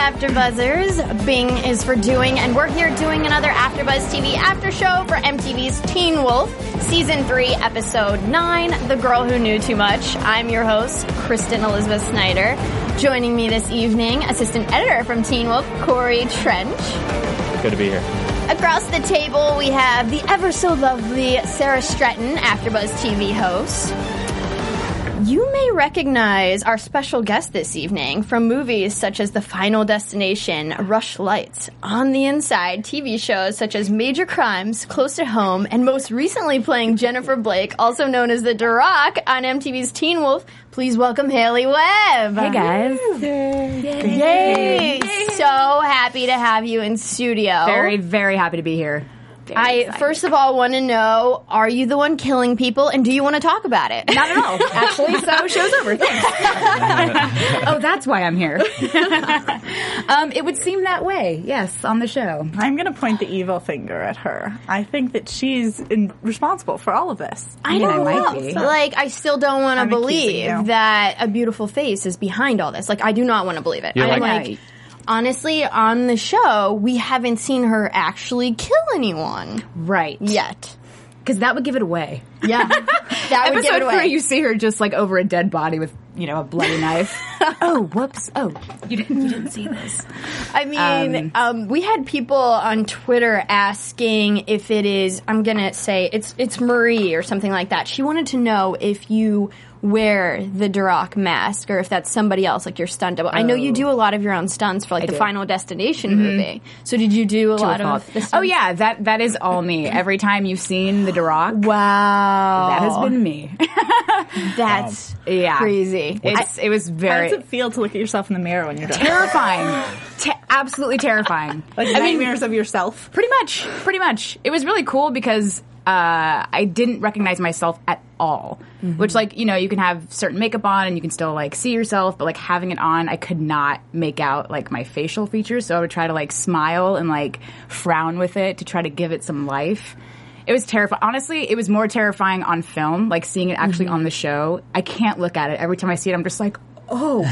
Hello, AfterBuzzers. Bing is for doing, and we're here doing another AfterBuzz TV after show for MTV's Teen Wolf, Season 3, Episode 9, The Girl Who Knew Too Much. I'm your host, Kristen Elizabeth Snyder. Joining me this evening, Assistant Editor from Teen Wolf, Corey Trench. Good to be here. Across the table, we have the ever so lovely Sara Stretton, AfterBuzz TV host. You may recognize our special guest this evening from movies such as The Final Destination, Rushlights, On the Inside, TV shows such as Major Crimes, Close to Home, and most recently playing Jennifer Blake, also known as the Darach on MTV's Teen Wolf. Please welcome Haley Webb. Hey guys. Yay! So happy to have you in studio. Very, very happy to be here. I first of all want to know: Are you the one killing people, and do you want to talk about it? Not at all, actually. So show's over. Thanks. oh, that's why I'm here. um, it would seem that way. Yes, on the show. I'm going to point the evil finger at her. I think that she's in, responsible for all of this. I mean, don't might know. be. Like, I still don't want to believe that a beautiful face is behind all this. Like, I do not want to believe it. You're I'm like- like, honestly, on the show, we haven't seen her actually kill anyone Right. yet. Because that would give it away. Yeah, that would give it Episode away. three, you see her just like over a dead body with, you know, a bloody knife. oh, whoops. Oh, you didn't, you didn't see this. I mean, um, we had people on Twitter asking if it is. I'm gonna say it's it's Marie or something like that. She wanted to know if you wear the Darach mask or if that's somebody else, like your stunt double. I know you do a lot of your own stunts for like the do. Final Destination mm-hmm. movie. So did you do a lot Fault. of? The Oh yeah, that that is all me. Every time you've seen the Darach, Wow, that has been me. that's um, yeah, crazy. It's it was very. How very does it feel to look at yourself in the mirror when you're done? terrifying. Te- absolutely terrifying. Like nightmares of yourself. Pretty much, pretty much. It was really cool because uh, I didn't recognize myself at all. Which, like, you know, you can have certain makeup on and you can still like see yourself, but like having it on, I could not make out like my facial features. So I would try to like smile and like frown with it to try to give it some life. It was terrifying. Honestly, it was more terrifying on film, like seeing it actually on the show. I can't look at it. Every time I see it, I'm just like, oh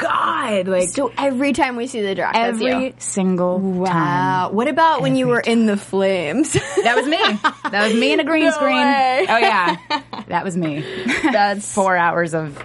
god, like So every time we see the you. every single time. Wow. What about when you were in the flames? That was me. That was me in a green No screen. way. Oh yeah, that was me. That's Four hours of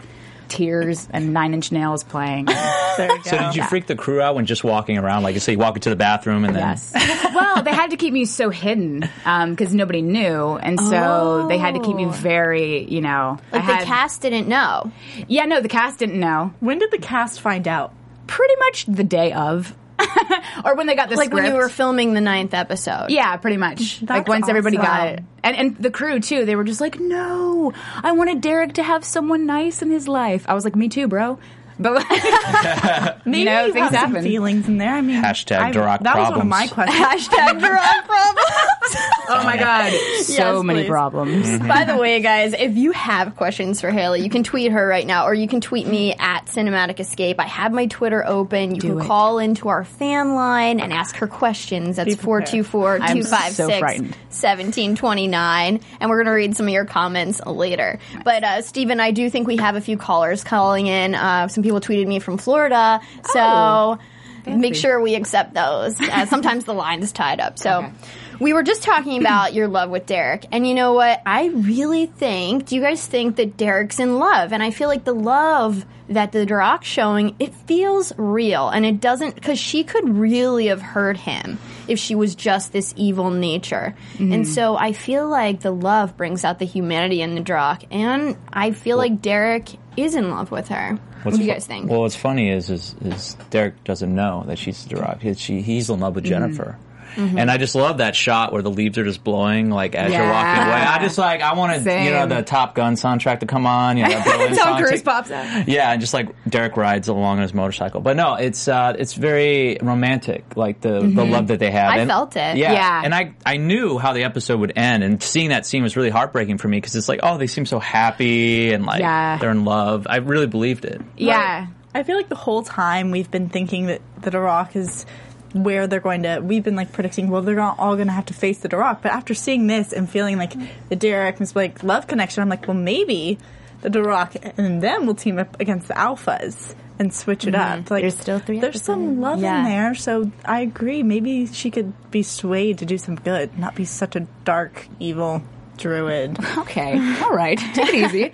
tears and Nine Inch Nails playing. There you go. So did you freak the crew out when just walking around? Like, say, you walk into the bathroom and then Yes. well, they had to keep me so hidden um, because nobody knew, and so they had to keep me oh. very, you know. like I the cast didn't know. Yeah, no, the cast didn't know. When did the cast find out? Pretty much the day of, or when they got the Like script. when you were filming the ninth episode. Yeah, pretty much. like That's once everybody got it, and and the crew too. They were just like, "No, I wanted Derek to have someone nice in his life." I was like, "Me too, bro." But like, Maybe you know, you things have some happen. feelings in there. I mean, Hashtag I- Darach That was one of my questions. Hashtag Darach problems. Oh my god, so Yes, many please. problems. By the way, guys, if you have questions for Haley, you can tweet her right now, or you can tweet me at Cinematic Escape. I have my Twitter open. You can it. call into our fan line and ask her questions. That's Be prepared. 424 I'm so 256 frightened. 1729. And we're going to read some of your comments later. But, uh, Stephen, I do think we have a few callers calling in. Uh, some people tweeted me from Florida. So. Oh, Make sure we accept those. Uh, sometimes the line's tied up. So Okay. we were just talking about your love with Derek. And you know what? I really think, do you guys think that Derek's in love? And I feel like the love that the Darach showing, it feels real. And it doesn't, because she could really have hurt him if she was just this evil nature. Mm-hmm. And so I feel like the love brings out the humanity in the Darach, and I feel like Derek is in love with her. what do you guys think? Well, what's funny is, is is Derek doesn't know that she's the Darach. He, she, he's in love with Jennifer. And I just love that shot where the leaves are just blowing, like as you're walking away. I just like I wanted, you know, the Top Gun soundtrack to come on. You know, Berlin Tom song Cruise to- pops out. Yeah, and just like Derek rides along on his motorcycle. But no, it's uh, it's very romantic, like the the love that they have. I And- felt it. Yeah, Yeah. and I I knew how the episode would end, and seeing that scene was really heartbreaking for me because it's like, oh, they seem so happy and like Yeah. they're in love. I really believed it. Yeah. I feel like the whole time we've been thinking that the Darach is where they're going to. We've been like predicting, well, they're not all going to have to face the Darach. But after seeing this and feeling like the Derek Miss Blake love connection, I'm like, well, maybe the Darach and them will team up against the Alphas and switch it mm-hmm. up. Like, There's still three There's some love Yeah. in there, so I agree. Maybe she could be swayed to do some good, not be such a dark, evil druid. Okay. All right. Take it easy.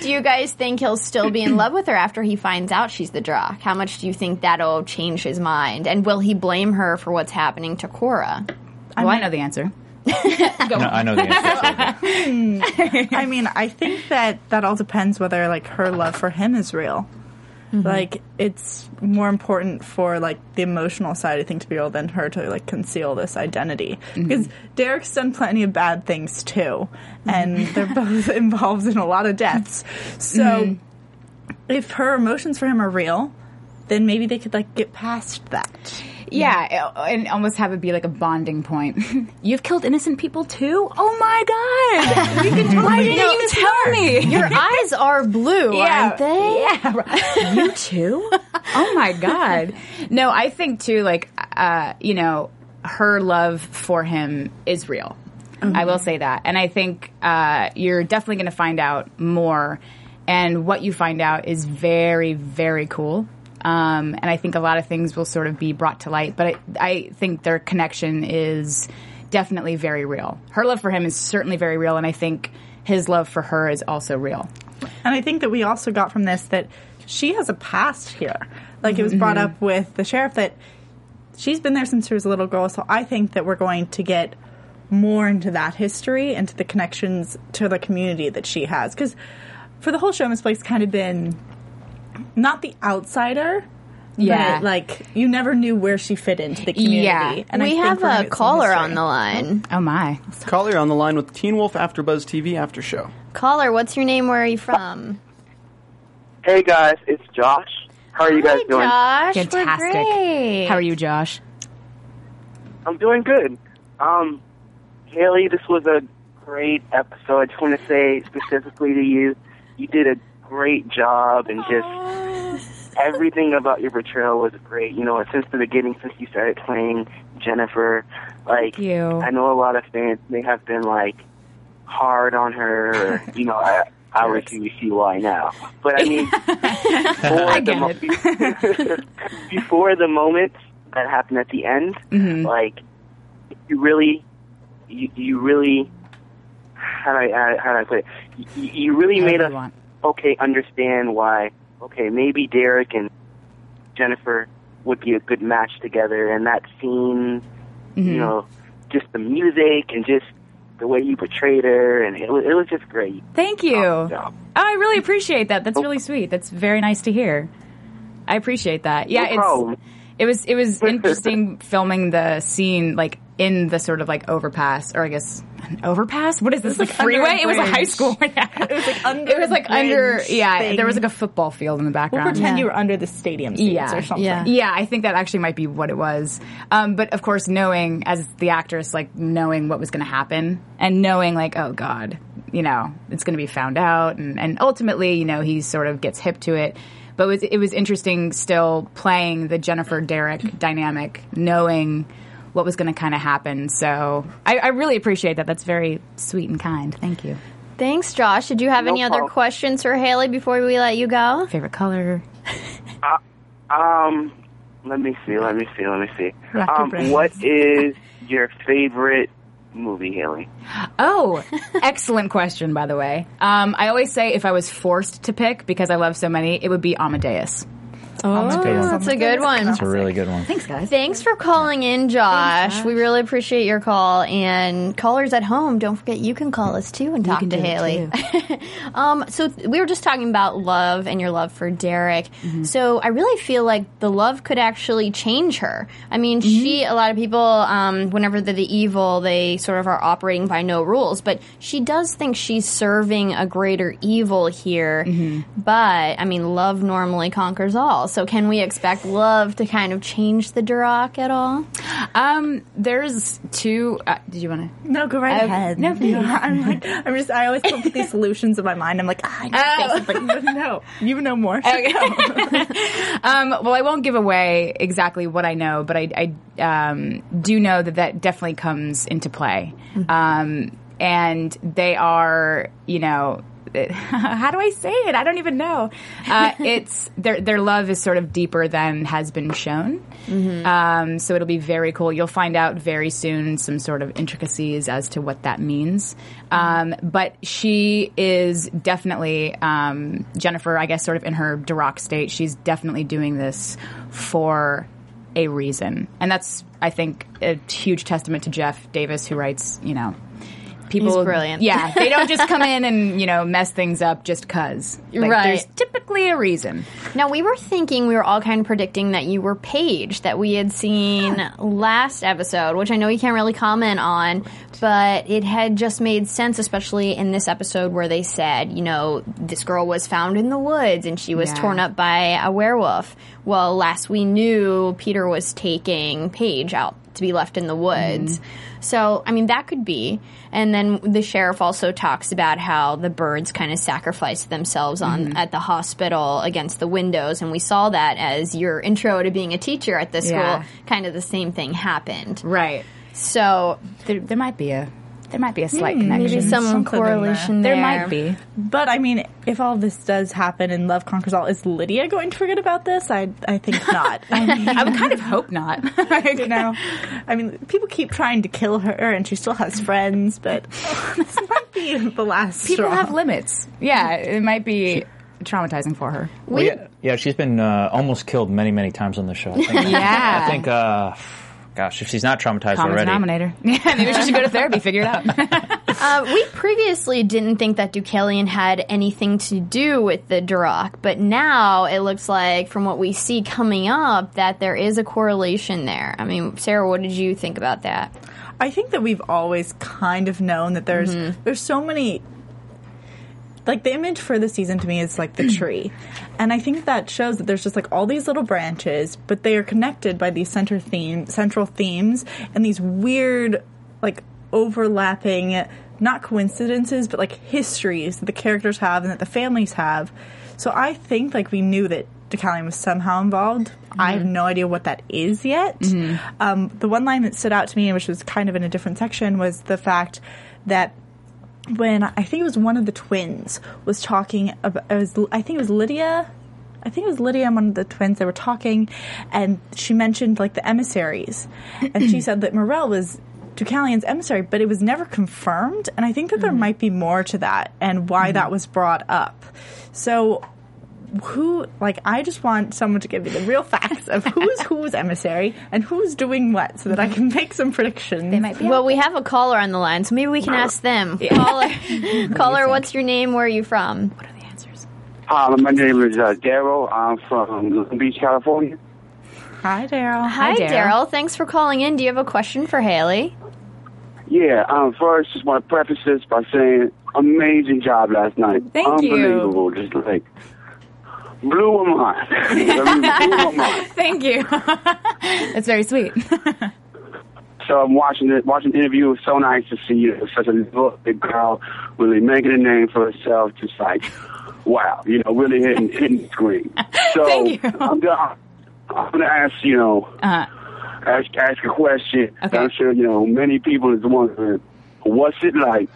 Do you guys think he'll still be in love with her after he finds out she's the Darach? How much do you think that'll change his mind? And will he blame her for what's happening to Cora? well, I know the answer. No, I know the answer. I mean, I think that that all depends whether like her love for him is real. Mm-hmm. Like it's more important for like the emotional side, I think, to be able than her to like conceal this identity. Mm-hmm. Because Derek's done plenty of bad things too, mm-hmm. and they're both involved in a lot of deaths. So if her emotions for him are real, then maybe they could like get past that. Yeah, and almost have it be like a bonding point. You've killed innocent people too? Oh my god! You can Why didn't you tell me? Your eyes are blue, aren't they? Yeah, you too? Oh my god! No, I think too. Like, uh, you know, her love for him is real. I will say that, and I think uh, you're definitely going to find out more. And what you find out is very, very cool. Um, and I think a lot of things will sort of be brought to light. But I, I think their connection is definitely very real. Her love for him is certainly very real, and I think his love for her is also real. And I think that we also got from this that she has a past here. Like it was brought up with the sheriff that she's been there since she was a little girl. So I think that we're going to get more into that history and to the connections to the community that she has. Because for the whole show, Miss Blake's kind of been not the outsider. Yeah. But like you never knew where she fit into the community. Yeah. And we think have a caller on the line. Oh my! Caller on the line with Teen Wolf After Buzz TV After Show. Caller, what's your name? Where are you from? Hey guys, it's Josh. How are you guys Hi, doing? Josh. We're Fantastic. great. How are you, Josh? I'm doing good. Um, Haley, this was a great episode. I just want to say specifically to you, you did a great job and just everything about your portrayal was great. You know, since the beginning, since you started playing Jennifer, like. I know a lot of fans they have been like hard on her. Or, you know, I, obviously you see why now. But I mean, before the mo- before the moment that happened at the end, Mm-hmm. like you really, you, you really, how do I how, do I put it? You, you really However made us. Okay understand why. Okay, maybe Derek and Jennifer would be a good match together, and that scene, Mm-hmm. you know, just the music and just the way you portrayed her, and it was, it was just great. Thank you. Oh, Oh. I really appreciate that. That's really sweet. That's very nice to hear. I appreciate that. Yeah, No it's. It was it was interesting filming the scene like in the sort of like overpass or I guess an overpass. What is this? like like freeway? It was a high school. Yeah. It was like under. It was like under yeah. thing. There was like a football field in the background. We'll pretend Yeah. you were under the stadium seats Yeah. or something. Yeah. Yeah, I think that actually might be what it was. Um, but of course, knowing as the actress, like knowing what was going to happen and knowing like, oh God, you know, it's going to be found out, and, and ultimately, you know, he sort of gets hip to it. But it was, it was interesting still playing the Jennifer Derek dynamic, knowing what was going to kind of happen. So I, I really appreciate that. That's very sweet and kind. Thank you. Thanks, Josh. Did you have No any other questions for Haley before we let you go? Favorite color? Um, let me see, let me see, let me see. Um, what is your favorite movie, Haley? Oh, excellent question, by the way. Um, I always say if I was forced to pick, because I love so many, it would be Amadeus. Oh, that's a good one. That's a really good one. Thanks, guys. Thanks for calling in, Josh. We really appreciate your call. And callers at home, don't forget you can call us too and talk to Haley. um, so we were just talking about love and your love for Derek. So I really feel like the love could actually change her. I mean, she. A lot of people, um, whenever they're the evil, they sort of are operating by no rules. But she does think she's serving a greater evil here. But I mean, love normally conquers all. So can we expect love to kind of change the Darach at all? Um, there's two. Uh, did you want to? No, go right ahead. no, please. I'm like, I'm just, I always come up with these solutions in my mind. I'm like, ah, I know but no, you know more. so go. Um, well, I won't give away exactly what I know, but I, I um, do know that that definitely comes into play. Um, and they are, you know, how do I say it? I don't even know. Uh, it's their their love is sort of deeper than has been shown. Um, so it'll be very cool. You'll find out very soon some sort of intricacies as to what that means. Um, but she is definitely um, Jennifer. I guess sort of in her Darach state, she's definitely doing this for a reason, and that's I think a huge testament to Jeff Davis, who writes you know. People, He's brilliant. Yeah, they don't just come in and you know mess things up just cause. Like, Right. There's typically a reason. Now we were thinking we were all kind of predicting that you were Paige that we had seen last episode, which I know you can't really comment on, but it had just made sense, especially in this episode where they said, you know, this girl was found in the woods and she was Yeah. torn up by a werewolf. Well, last we knew, Peter was taking Paige out to be left in the woods. Mm-hmm. So, I mean, that could be. And then the sheriff also talks about how the birds kind of sacrificed themselves on mm-hmm. at the hospital against the windows, and we saw that as your intro to being a teacher at this Yeah. school. Kind of the same thing happened. Right. So There, there might be a there might be a slight connection. maybe some something in correlation there there. might be. But I mean, if all this does happen and love conquers all, is Lydia going to forget about this? I I think not. I mean, I would kind of hope not. you know, I mean, people keep trying to kill her, and she still has friends, but this might be the last People straw. have limits. Yeah, it might be traumatizing for her. Well, yeah, yeah, she's been uh, almost killed many, many times on the show. I think, Yeah. I think, uh, gosh, if she's not traumatized Common already, denominator. Yeah, maybe she should go to therapy. Figure it out. Uh, we previously didn't think that Deucalion had anything to do with the Darach, but now it looks like, from what we see coming up, that there is a correlation there. I mean, Sarah, what did you think about that? I think that we've always kind of known that there's there's so many like the image for the season to me is like the tree. And I think that shows that there's just like all these little branches, but they are connected by these center theme central themes and these weird like overlapping not coincidences but like histories that the characters have and that the families have. So I think like we knew that Deucalion was somehow involved. I have no idea what that is yet. Um, the one line that stood out to me, which was kind of in a different section, was the fact that when I think it was one of the twins was talking about, it was, I think it was Lydia. I think it was Lydia and one of the twins. They were talking, and she mentioned like the emissaries, and she said that Morrell was Deucalion's emissary, but it was never confirmed. And I think that there mm-hmm. might be more to that, and why mm-hmm. that was brought up. So who like I just want someone to give me the real facts of who's who's emissary and who's doing what so that I can make some predictions. They might be. Well, we have a caller on the line, so maybe we can ask them. Caller, caller, what's your name? Where are you from? what are the answers? Um, my name is uh, Daryl. I'm from Long Beach, California. Hi Daryl. Hi, Daryl. Daryl. Thanks for calling in. Do you have a question for Haley? Yeah, um, first, just want to preface this by saying, amazing job last night. Thank you. Unbelievable. Just like, blew my mind. Blew my mind. Thank you. That's very sweet. So I'm watching it, watching the interview. It was so nice to see you such a little big girl really making a name for herself. Just like, wow, you know, really hitting, hitting the screen. So. I'm gonna, I'm gonna ask, you know, Uh, ask ask a question. Okay. I'm sure you know many people is wondering, what's it like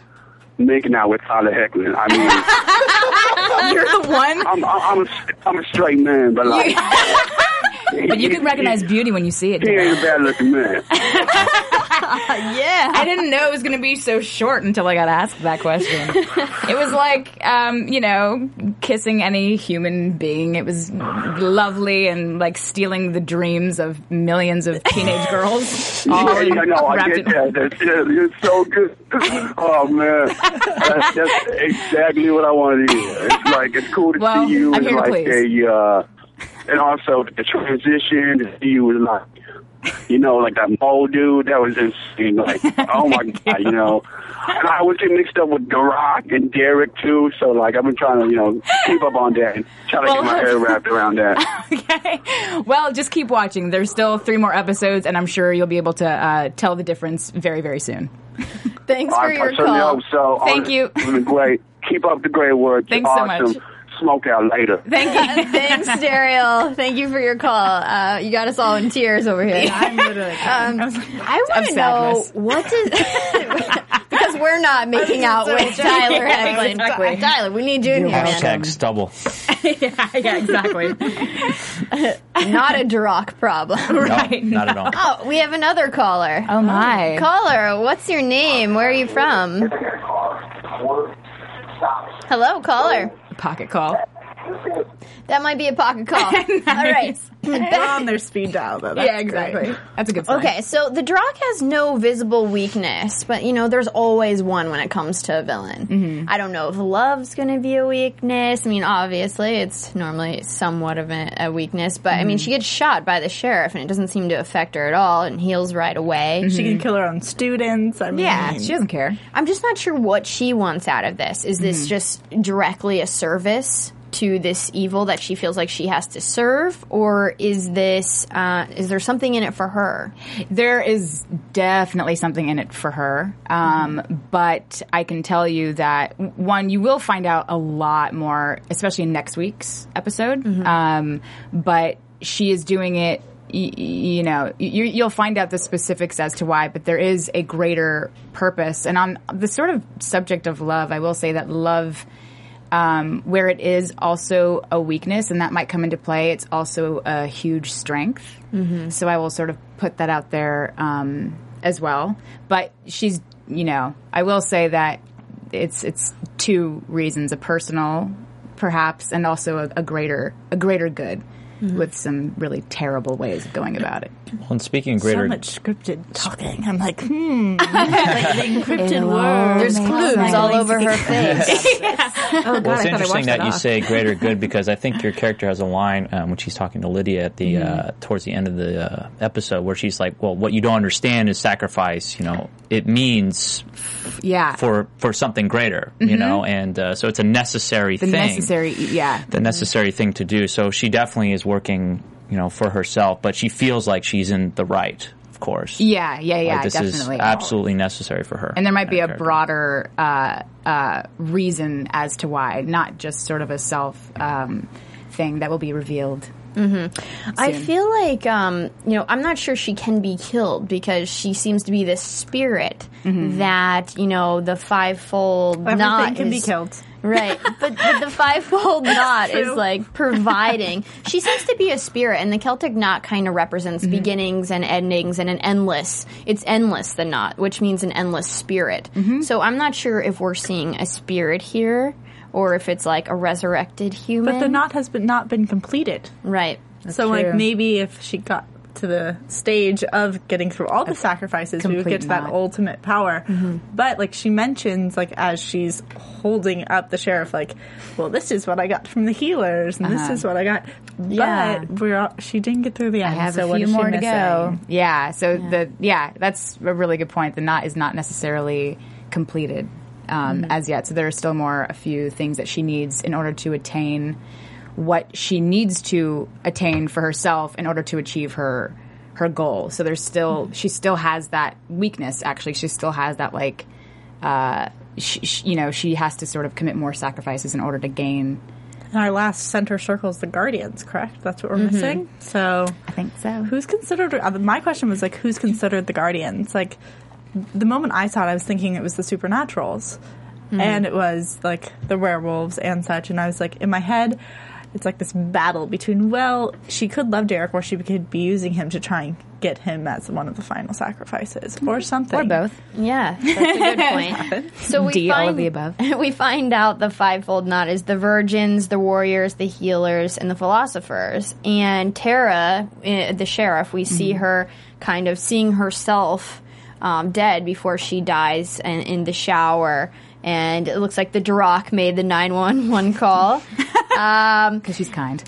making out with Tyler Hoechlin? I mean, you're the one. I'm, I'm, a, I'm a straight man, but like, But you can recognize beauty when you see it. he ain't a bad looking man. yeah. I didn't know it was going to be so short until I got asked that question. it was like, um, you know, kissing any human being. It was lovely and like stealing the dreams of millions of teenage girls. All Yeah, yeah, no, I get that. That's, yeah, it's so good. Oh man, that's, that's exactly what I wanted to hear. It's like it's cool to Well, see you I'm as here to like please. a, uh, and also the transition to see you as like, you know, like that mole dude. That was insane. Like, oh my god, you know. And I was getting mixed up with The Darach and Derek too. So like, I've been trying to, you know, keep up on that and try to Well- get my hair wrapped around that. okay. Well, just keep watching. There's still three more episodes, and I'm sure you'll be able to uh, tell the difference very, very soon. Thanks for I, I your certainly call. so. Thank you. It's been great. Keep up the great work. Thanks so much. Smoke out later. Thank you. Thanks, Daryl. Thank you for your call. Uh, you got us all in tears over here. I'm literally. Um, I like, I want to know sadness. what does because we're not making out with Tyler Hoechlin. exactly. Tyler, we need you in here, man. Hashtag stubble. yeah, yeah, exactly. Not a Darach problem. right. No, not at all. Oh, we have another caller. Oh my. Caller, what's your name? Where are you from? Hello, caller. Pocket call. That might be a pocket call. All right. they're on their speed dial though. That's yeah, exactly. That's a good sign. Okay, so the Darach has no visible weakness, but you know, there's always one when it comes to a villain. Mm-hmm. I don't know if love's going to be a weakness. I mean, obviously, it's normally somewhat of a, a weakness, but I mean, Mm-hmm. she gets shot by the sheriff and it doesn't seem to affect her at all and heals right away. She can kill her own students. I mean, Yeah, she doesn't care. I'm just not sure what she wants out of this. Is Mm-hmm. this just directly a service? To this evil that she feels like she has to serve, or is this uh, is there something in it for her? There is definitely something in it for her. Um, But I can tell you that, one, you will find out a lot more, especially in next week's episode. Um, but she is doing it. y- y- You know, you, you'll find out the specifics as to why, but there is a greater purpose. And on the sort of subject of love, I will say that love um, where it is also a weakness, and that might come into play. It's also a huge strength. So I will sort of put that out there um, as well. But she's, you know, I will say that it's it's two reasons: a personal, perhaps, and also a, a greater a greater good. With some really terrible ways of going about it. Well, and speaking of greater, so much scripted talking. I'm like, hmm, like the encrypted word. There's clues all over her face. Oh, God, well, it's interesting that you say greater good because I think your character has a line um, when she's talking to Lydia at the uh, towards the end of the uh, episode where she's like, "Well, what you don't understand is sacrifice. You know, it means Yeah. for for something greater. You know, and uh, so it's a necessary the thing. necessary, yeah. the necessary thing to do. So she definitely is working, you know, for herself, but she feels like she's in the right, of course. Yeah, yeah, yeah, like this definitely. is absolutely necessary for her. And there might be a character. broader uh, uh, reason as to why, not just sort of a self um, thing that will be revealed. I feel like, um, you know, I'm not sure she can be killed because she seems to be this spirit that, you know, the fivefold Everything knot can be killed. Right, but, but the fivefold knot is like providing. She seems to be a spirit, and the Celtic knot kind of represents mm-hmm. beginnings and endings and an endless. It's endless, the knot, which means an endless spirit. Mm-hmm. So I'm not sure if we're seeing a spirit here or if it's like a resurrected human. But the knot has been not been completed. right. so like maybe if she got to the stage of getting through all the sacrifices, we would get to that knot. ultimate power. Mm-hmm. But like she mentions, like as she's holding up the sheriff, like, well, this is what I got from the healers, and this uh-huh. is what I got. Yeah. But we're all, she didn't get through the I end. have so a what few more to go. Yeah, so the yeah, that's a really good point. The knot is not necessarily completed um, mm-hmm. as yet, so there are still more a few things that she needs in order to attain what she needs to attain for herself in order to achieve her her goal. So there's still she still has that weakness. Actually, she still has that like uh, sh sh you know she has to sort of commit more sacrifices in order to gain. And our last center circle is the guardians, correct? That's what we're missing. So I think so. who's considered? Uh, my question was like, who's considered the guardians? Like, the moment I saw it, I was thinking it was the supernaturals, and it was like the werewolves and such. And I was like, in my head, it's like this battle between well, she could love Derek, or she could be using him to try and get him as one of the final sacrifices or something. Or both. Yeah, that's a good point. so we D, find, all of the above. We find out the fivefold knot is the virgins, the warriors, the healers, and the philosophers. And Tara, eh, the sheriff, we see her kind of seeing herself um, dead before she dies and in the shower. And it looks like the Darach made the 911 call. Um, because she's kind.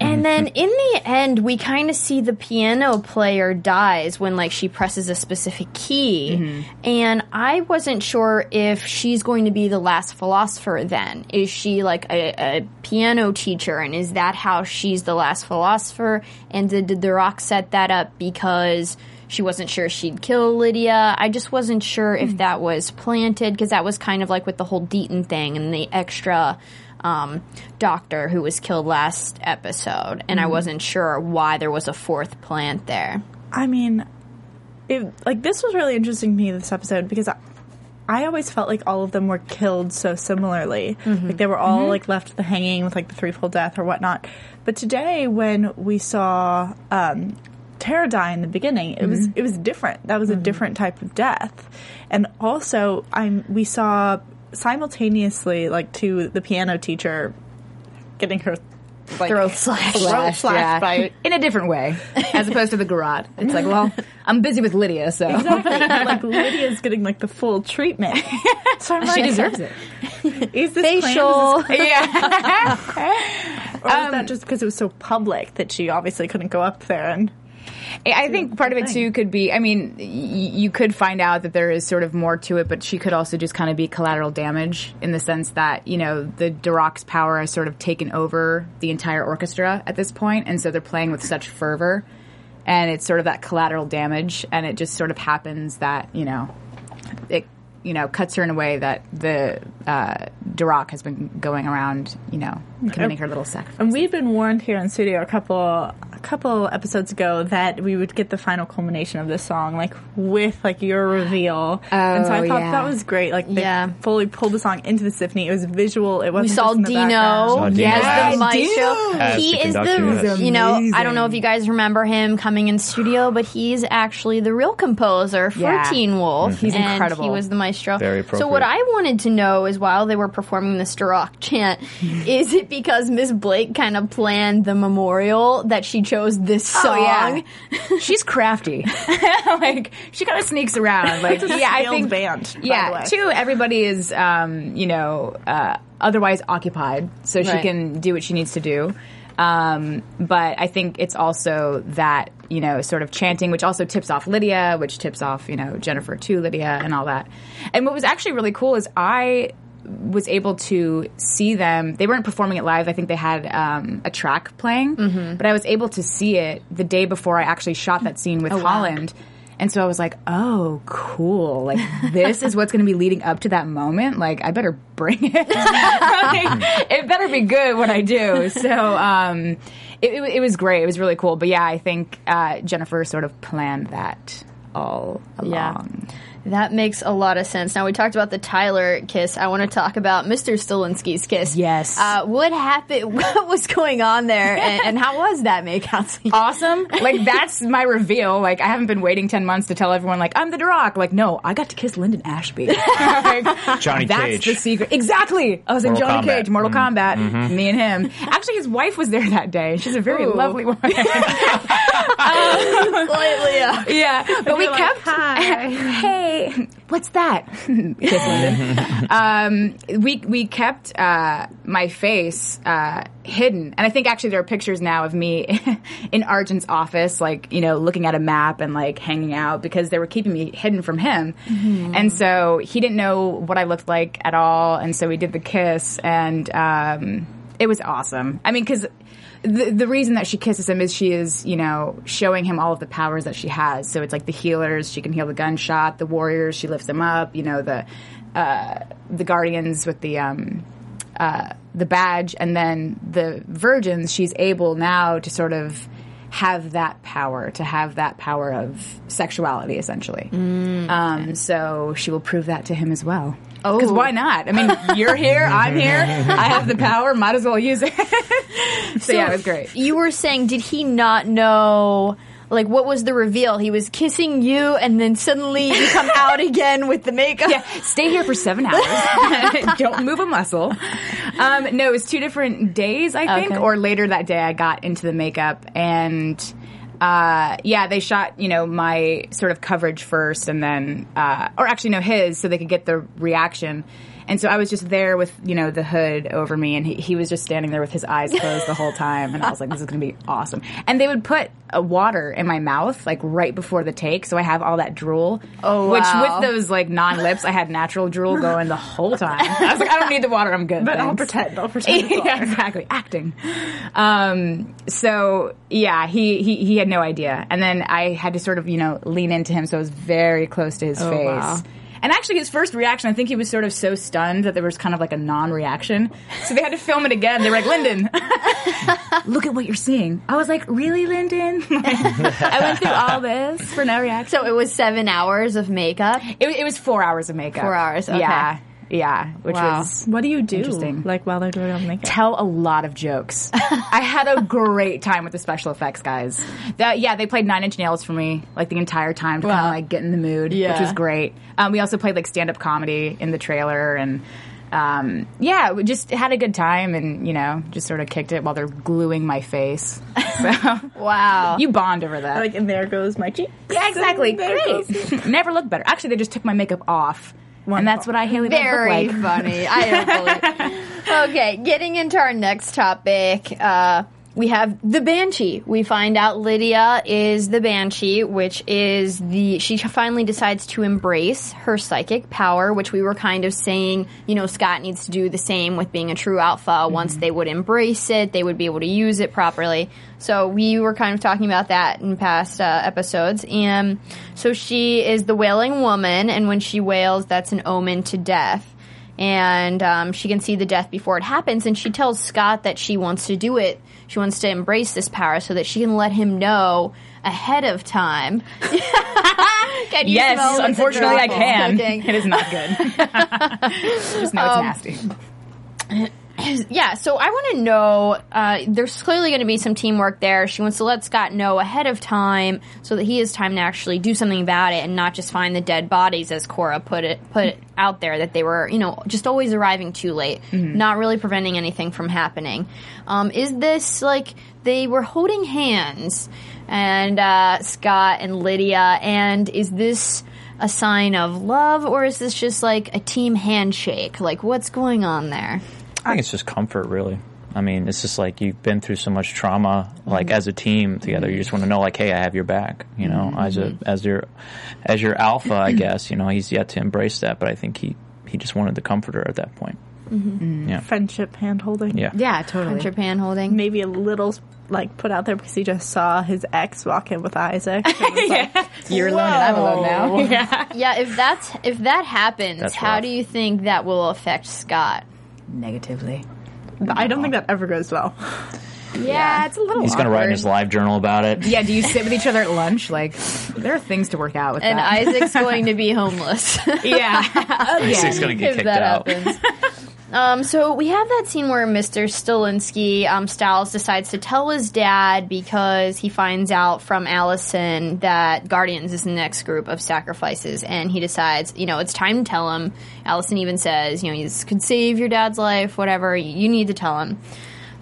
And then in the end, we kind of see the piano player dies when like she presses a specific key. Mm-hmm. And I wasn't sure if she's going to be the last philosopher then. Is she like a, a piano teacher and is that how she's the last philosopher? And did, did the Darach set that up because she wasn't sure she'd kill Lydia? I just wasn't sure if that was planted because that was kind of like with the whole Deaton thing and the extra um, doctor who was killed last episode, and I wasn't sure why there was a fourth plant there. I mean, it, like this was really interesting to me this episode because I, I always felt like all of them were killed so similarly. Like they were all like left the hanging with like the threefold death or whatnot. But today, when we saw um, Tara die in the beginning, it was mm-hmm. it was different. That was a mm-hmm. different type of death, and also I'm we saw simultaneously like to the piano teacher getting her like, Throat slash. throat slashed yeah. by in a different way, as opposed to the garage. It's like, well, I'm busy with Lydia, so Exactly. like Lydia's getting like the full treatment. So I'm like, she deserves it. Is this Facial. Is this- Yeah. or was that um, just because it was so public that she obviously couldn't go up there and I think part of it too could be. I mean, y- you could find out that there is sort of more to it, but she could also just kind of be collateral damage in the sense that you know the Darach's power has sort of taken over the entire orchestra at this point, and so they're playing with such fervor, and it's sort of that collateral damage, and it just sort of happens that you know it you know cuts her in a way that the uh, Darach has been going around, you know, committing her little sacrifice. and we've been warned here in studio a couple couple episodes ago that we would get the final culmination of this song like with like your reveal Oh, and so i Oh, thought yeah. that was great like they Yeah. fully pulled the song into the symphony it was visual it wasn't We saw just in the Dino. background. Dino. Yes, the maestro. As He the is the, yes. you know, I don't know if you guys remember him coming in studio, but he's actually the real composer for Yeah. Teen Wolf. Mm-hmm. He's and incredible. He was the maestro. Very So what. I wanted to know is while they were performing the Darach chant, is it because Miss Blake kind of planned the memorial that she chose this song? Oh, yeah. She's crafty. like she kind of sneaks around. Like It's a yeah, I think band, yeah. Two, everybody is um, you know uh, otherwise occupied, so she Right. can do what she needs to do. Um, but I think it's also that you know sort of chanting, which also tips off Lydia, which tips off you know Jennifer to Lydia and all that. And what was actually really cool is I was able to see them. They weren't performing it live. I think they had um, a track playing, but I was able to see it the day before I actually shot that scene with Holland. And so I was like, "Oh, cool! Like this is what's going to be leading up to that moment. Like I better bring it. Like, it better be good when I do." So um, it, it, it was great. It was really cool. But yeah, I think uh, Jennifer sort of planned that all Yeah. Along. That makes a lot of sense. Now we talked about the Tyler kiss. I want to talk about Mr. Stilinski's kiss. Yes. Uh, what happened? What was going on there? And, and how was that makeout scene? awesome. Like that's my reveal. Like I haven't been waiting ten months to tell everyone. Like I'm the Darach. Like no, I got to kiss Linden Ashby. Like, Johnny that's Cage. That's the secret. Exactly. I was in Johnny Kombat. Cage, Mortal Mhm. Kombat. Me and him. Actually, his wife was there that day. She's a very Ooh. lovely woman. Slightly, uh, yeah, but we like, kept. "Hi." hey, what's that? Um, we we kept uh, my face uh, hidden, and I think actually there are pictures now of me in Argent's office, like you know, looking at a map and like hanging out because they were keeping me hidden from him, and so he didn't know what I looked like at all, and so we did the kiss, and um, it was awesome. I mean, because the, the reason that she kisses him is she is, you know, showing him all of the powers that she has. So it's like the healers, she can heal the gunshot. The warriors, she lifts them up. You know, the uh, the guardians with the um, uh, the badge, and then the virgins. She's able now to sort of have that power, to have that power of sexuality, essentially. Um, so she will prove that to him as well. Oh, because why not? I mean, you're here, I'm here, I have the power, might as well use it. so, yeah, it was great. You were saying, did he not know? like what was the reveal? He was kissing you, and then suddenly you come out again with the makeup. yeah, stay here for seven hours. Don't move a muscle. Um, no, it was two different days, I think, Okay. or later that day I got into the makeup and. Uh, yeah, they shot, you know, my sort of coverage first and then, uh, or actually no, his, so they could get the reaction. And so I was just there with, you know, the hood over me and he, he was just standing there with his eyes closed the whole time. And I was like, this is going to be awesome. And they would put a water in my mouth, like right before the take. So I have all that drool. Oh, Which wow. with those like non-lips, I had natural drool going the whole time. I was like, I don't need the water. I'm good. But I'll pretend. I'll pretend. yeah, exactly. Acting. Um, so yeah, he, he he had no idea, and then I had to sort of you know lean into him, so I was very close to his face. wow. And actually, his first reaction, I think he was sort of so stunned that there was kind of like a non-reaction. So they had to film it again. They were like, "Linden, look at what you're seeing." I was like, "Really, Linden?" I went through all this for no reaction. So it was seven hours of makeup. It, it was four hours of makeup. Four hours, okay. Yeah, yeah. Which Wow. was What do you do? Interesting. Like while they're doing all the makeup. tell a lot of jokes. I had a great time with the special effects guys. That yeah, they played Nine Inch Nails for me like the entire time to kind of like get in the mood, Yeah. which was great. Um, we also played like stand up comedy in the trailer and. Um, yeah, we just had a good time and, you know, just sort of kicked it while they're gluing my face. So, Wow. you bond over that. Like, and there goes my cheek. yeah, exactly. And there goes- Great. Never looked better. Actually, they just took my makeup off. And that's what I Haley Very like. funny. I don't believe. Okay, getting into our next topic, uh, we have the Banshee. We find out Lydia is the Banshee, which is the she finally decides to embrace her psychic power, which we were kind of saying, you know, Scott needs to do the same with being a true alpha. Once they would embrace it, they would be able to use it properly. So we were kind of talking about that in past uh, episodes, and so she is the wailing woman, and when she wails, that's an omen to death and um, she can see the death before it happens. And she tells Scott that she wants to do it. She wants to embrace this power so that she can let him know ahead of time. Can you Yes, unfortunately I can. cooking? It is not good. Just know Um, it's nasty. Yeah, so I want to know. Uh, there's clearly going to be some teamwork there. She wants to let Scott know ahead of time so that he has time to actually do something about it and not just find the dead bodies, as Cora put it put it out there that they were, you know, just always arriving too late, not really preventing anything from happening. Um, is this like they were holding hands, and uh, Scott and Lydia, and is this? A sign of love, or is this just like a team handshake? Like, what's going on there? I think it's just comfort, really. I mean, it's just like you've been through so much trauma, like mm-hmm. as a team together. You just want to know, like, hey, I have your back. You know, mm-hmm. as a as your as your alpha, I guess. You know, he's yet to embrace that, but I think he he just wanted the comforter at that point. Mm-hmm. Yeah, Friendship hand holding. yeah. Yeah, totally. Japan holding. Maybe a little like put out there because he just saw his ex walk in with Isaac. and was like, You're alone and I'm alone now. Yeah. Yeah, if that's if that happens, That's how rough. do you think that will affect Scott? Negatively. I don't think that ever goes well. Yeah, it's a little He's going to write in awkward. his live journal about it. Yeah, do you sit with each other at lunch? Like, there are things to work out with And that. Isaac's going to be homeless yeah. He's going to get if kicked that out. happens. Um, so we have that scene where Mr. Stilinski, um, Stiles decides to tell his dad because he finds out from Allison that Guardians is the next group of sacrifices, and he decides, you know, it's time to tell him. Allison even says, you know, this could save your dad's life, whatever. You need to tell him.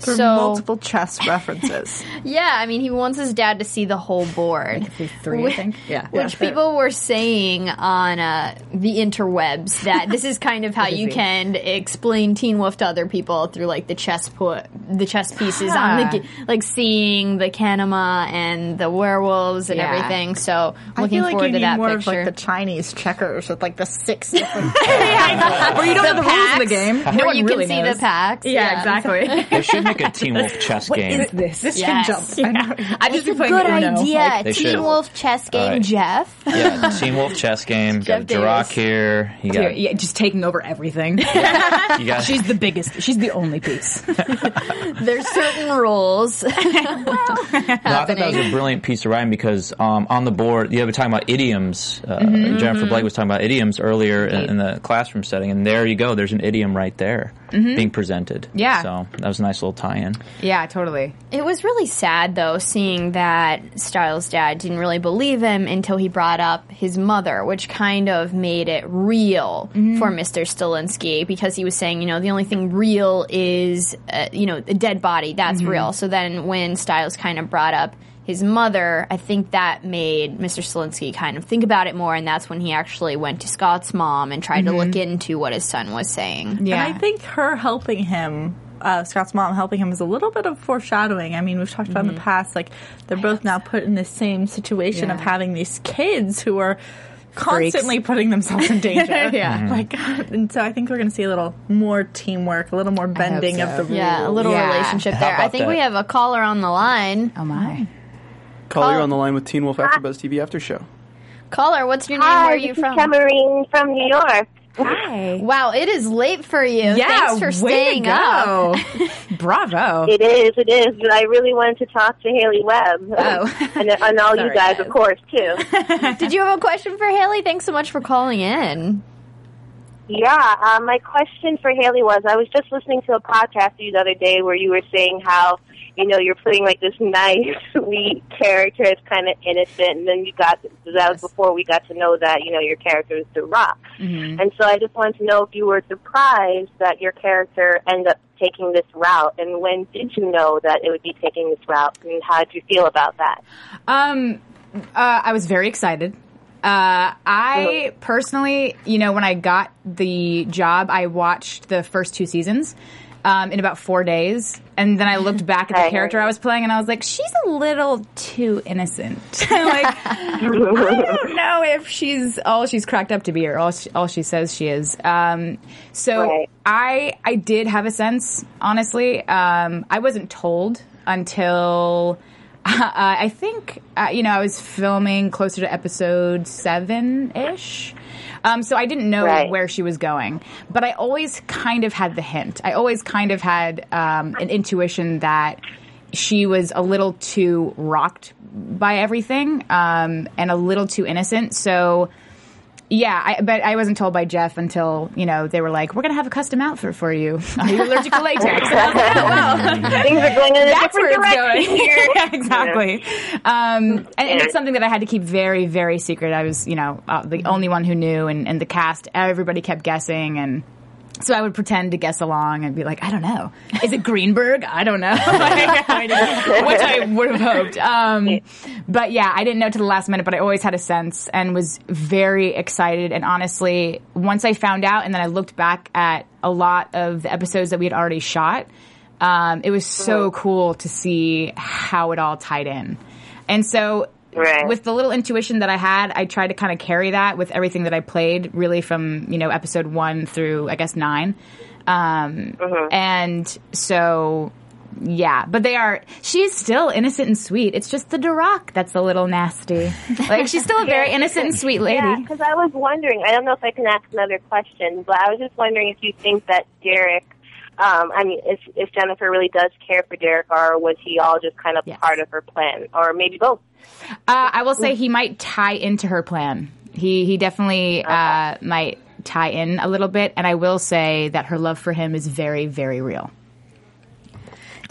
For so multiple chess references. yeah, I mean, he wants his dad to see the whole board. Three, I think. Yeah. Which people were saying on uh, the interwebs that this is kind of how you he? can explain Teen Wolf to other people through like the chess put the chess pieces on the like seeing the Kanima and the werewolves and Yeah. everything. So I looking feel like forward you to need that more picture. of like the Chinese checkers with like the six different. Or you don't know the rules of the game. No where you really can see the packs. Yeah, exactly. They should make a Teen Wolf chess game. What is this? This Yes. can jump. I just It's a been playing good Uno. idea. Like, Teen should. Wolf chess game, right. Jeff. Yeah, Teen Wolf chess game. Jeff got Darach here. You got, yeah, just taking over everything. you got She's the biggest. She's the only piece. There's certain rules. No, I thought that was a brilliant piece of writing because um, on the board, you were talking about idioms. Uh, Mm-hmm. Jennifer Blake was talking about idioms earlier in, in the classroom setting, and there you go. There's an idiom right there. Mm-hmm. being presented. Yeah. So that was a nice little tie-in. Yeah, totally. It was really sad though, seeing that Stiles' dad didn't really believe him until he brought up his mother, which kind of made it real mm-hmm. for Mr. Stilinski because he was saying, you know, the only thing real is, uh, you know, a dead body. That's mm-hmm. real. So then when Stiles kind of brought up his mother, I think that made Mr. Stilinski kind of think about it more, and that's when he actually went to Scott's mom and tried to look mm-hmm. into what his son was saying. Yeah. And I think her helping him, uh, Scott's mom helping him, is a little bit of foreshadowing. I mean, we've talked about in the past, like they're both now put in the same situation of having these kids who are constantly putting themselves in danger. Yeah. like, and so I think we're going to see a little more teamwork, a little more bending so. of the rules. Yeah, a little Yeah. relationship there. I about think we have a caller on the line. oh my. Caller, you're on the line with Teen Wolf AfterBuzz TV After Show. Caller, what's your name? Hi, Where are this you is from? Camarine from New York. Hi. Wow, it is late for you. Yeah, Thanks for staying way up. Bravo. It is, it is. But I really wanted to talk to Haley Webb. Oh. and, and all you Sorry, guys, guys. of course, too. Did you have a question for Haley? Thanks so much for calling in. Yeah, uh, my question for Haley was I was just listening to a podcast the other day where you were saying how, you know, you're putting like this nice, sweet character as kind of innocent, and then you got, that was before we got to know that, you know, your character is Darach. And so I just wanted to know if you were surprised that your character ended up taking this route, and when did you know that it would be taking this route, and how did you feel about that? Um, uh, I was very excited. Uh, I personally, you know, when I got the job, I watched the first two seasons um, in about four days, and then I looked back at the character I was playing, and I was like, she's a little too innocent. like, I don't know if she's all she's cracked up to be, or all she, all she says she is. Um, so Right. I I did have a sense, honestly. Um, I wasn't told until. Uh, I think uh, you know I was filming closer to episode seven ish, um, so I didn't know Right. where she was going. But I always kind of had the hint. I always kind of had um, an intuition that she was a little too rocked by everything um, and a little too innocent. So. Yeah, I, but I wasn't told by Jeff until you know they were like, "We're gonna have a custom outfit for you. Are you allergic to latex?" I was like, "Oh well, Things are going in a that's different direction going. here. yeah, exactly. Um, and, and it's something that I had to keep very, very secret. I was, you know, uh, the only one who knew, and, and the cast, everybody kept guessing, and so I would pretend to guess along and be like, I don't know, is it Greenberg? I don't know, Like, I which I would have hoped. Um, but yeah, I didn't know to the last minute, but I always had a sense and was very excited. And honestly, once I found out, and then I looked back at a lot of the episodes that we had already shot. Um, it was so cool to see how it all tied in. And so, Right. with the little intuition that I had, I tried to kind of carry that with everything that I played, really from, you know, episode one through, I guess, nine. Um, And so, yeah, but they are, she's still innocent and sweet. It's just the Darach that's a little nasty. Like, she's still a very innocent and sweet lady. Yeah, because I was wondering. I don't know if I can ask another question, but I was just wondering if you think that Derek. Um, I mean, if if Jennifer really does care for Derek, or was he all just kind of Yes. part of her plan, or maybe both? Uh, I will say he might tie into her plan. He he definitely uh, might tie in a little bit, and I will say that her love for him is very very real.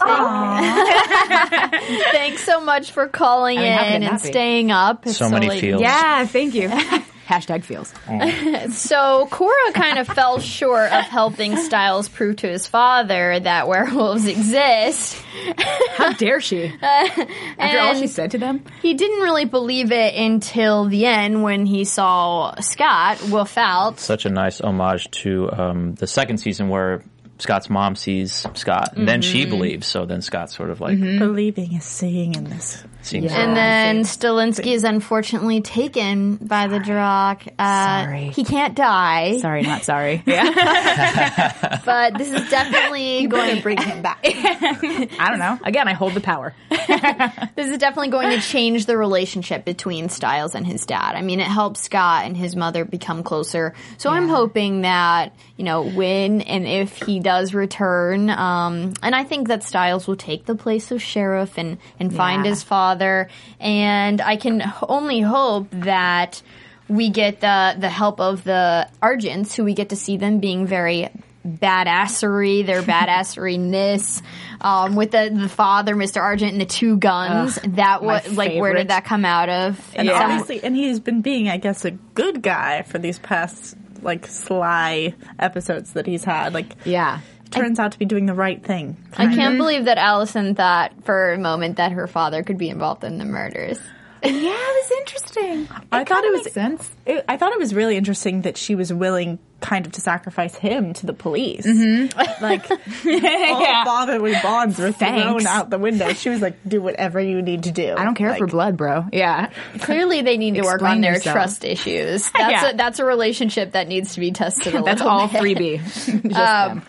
Thanks so much for calling I mean, how could it in and be? staying up. It's So many late. feels. Yeah, thank you. Hashtag feels. So Cora kind of fell short of helping Stiles prove to his father that werewolves exist. How dare she? After all she said to them. He didn't really believe it until the end when he saw Scott, Will Felt. Such a nice homage to um, the second season where Scott's mom sees Scott, and then she believes. So then Scott sort of like Believing is seeing in this. Seems. And then Stilinski is unfortunately taken by the Darach. Uh, Sorry. He can't die, Sorry, not sorry. Yeah. but this is definitely going to Bring him back. I don't know. Again, I hold the power. This is definitely going to change the relationship between Stiles and his dad. I mean, it helps Scott and his mother become closer. So I'm hoping that, you know, when and if he does return, um, and I think that Stiles will take the place of Sheriff and, and find Yeah. his father. And I can only hope that we get the, the help of the Argents, who we get to see them being very badassery, their badasseryness, um, with the, the father, Mr. Argent, and the two guns. that was like, where did that come out of? And Yeah. obviously, and he's been being, I guess, a good guy for these past like sly episodes that he's had. Like, Yeah. Turns out to be doing the right thing. I can't believe that Allison thought for a moment that her father could be involved in the murders. Yeah, it was interesting. I thought it was sense. It, I thought it was really interesting that she was willing, kind of, to sacrifice him to the police. Mm-hmm. Like all fatherly bonds were thrown out the window. She was like, "Do whatever you need to do." I don't care like, for blood, bro. Yeah. Clearly, they need to work on their yourself. trust issues. That's Yeah. a, that's a relationship that needs to be tested. A That's little all bit. freebie. Just them.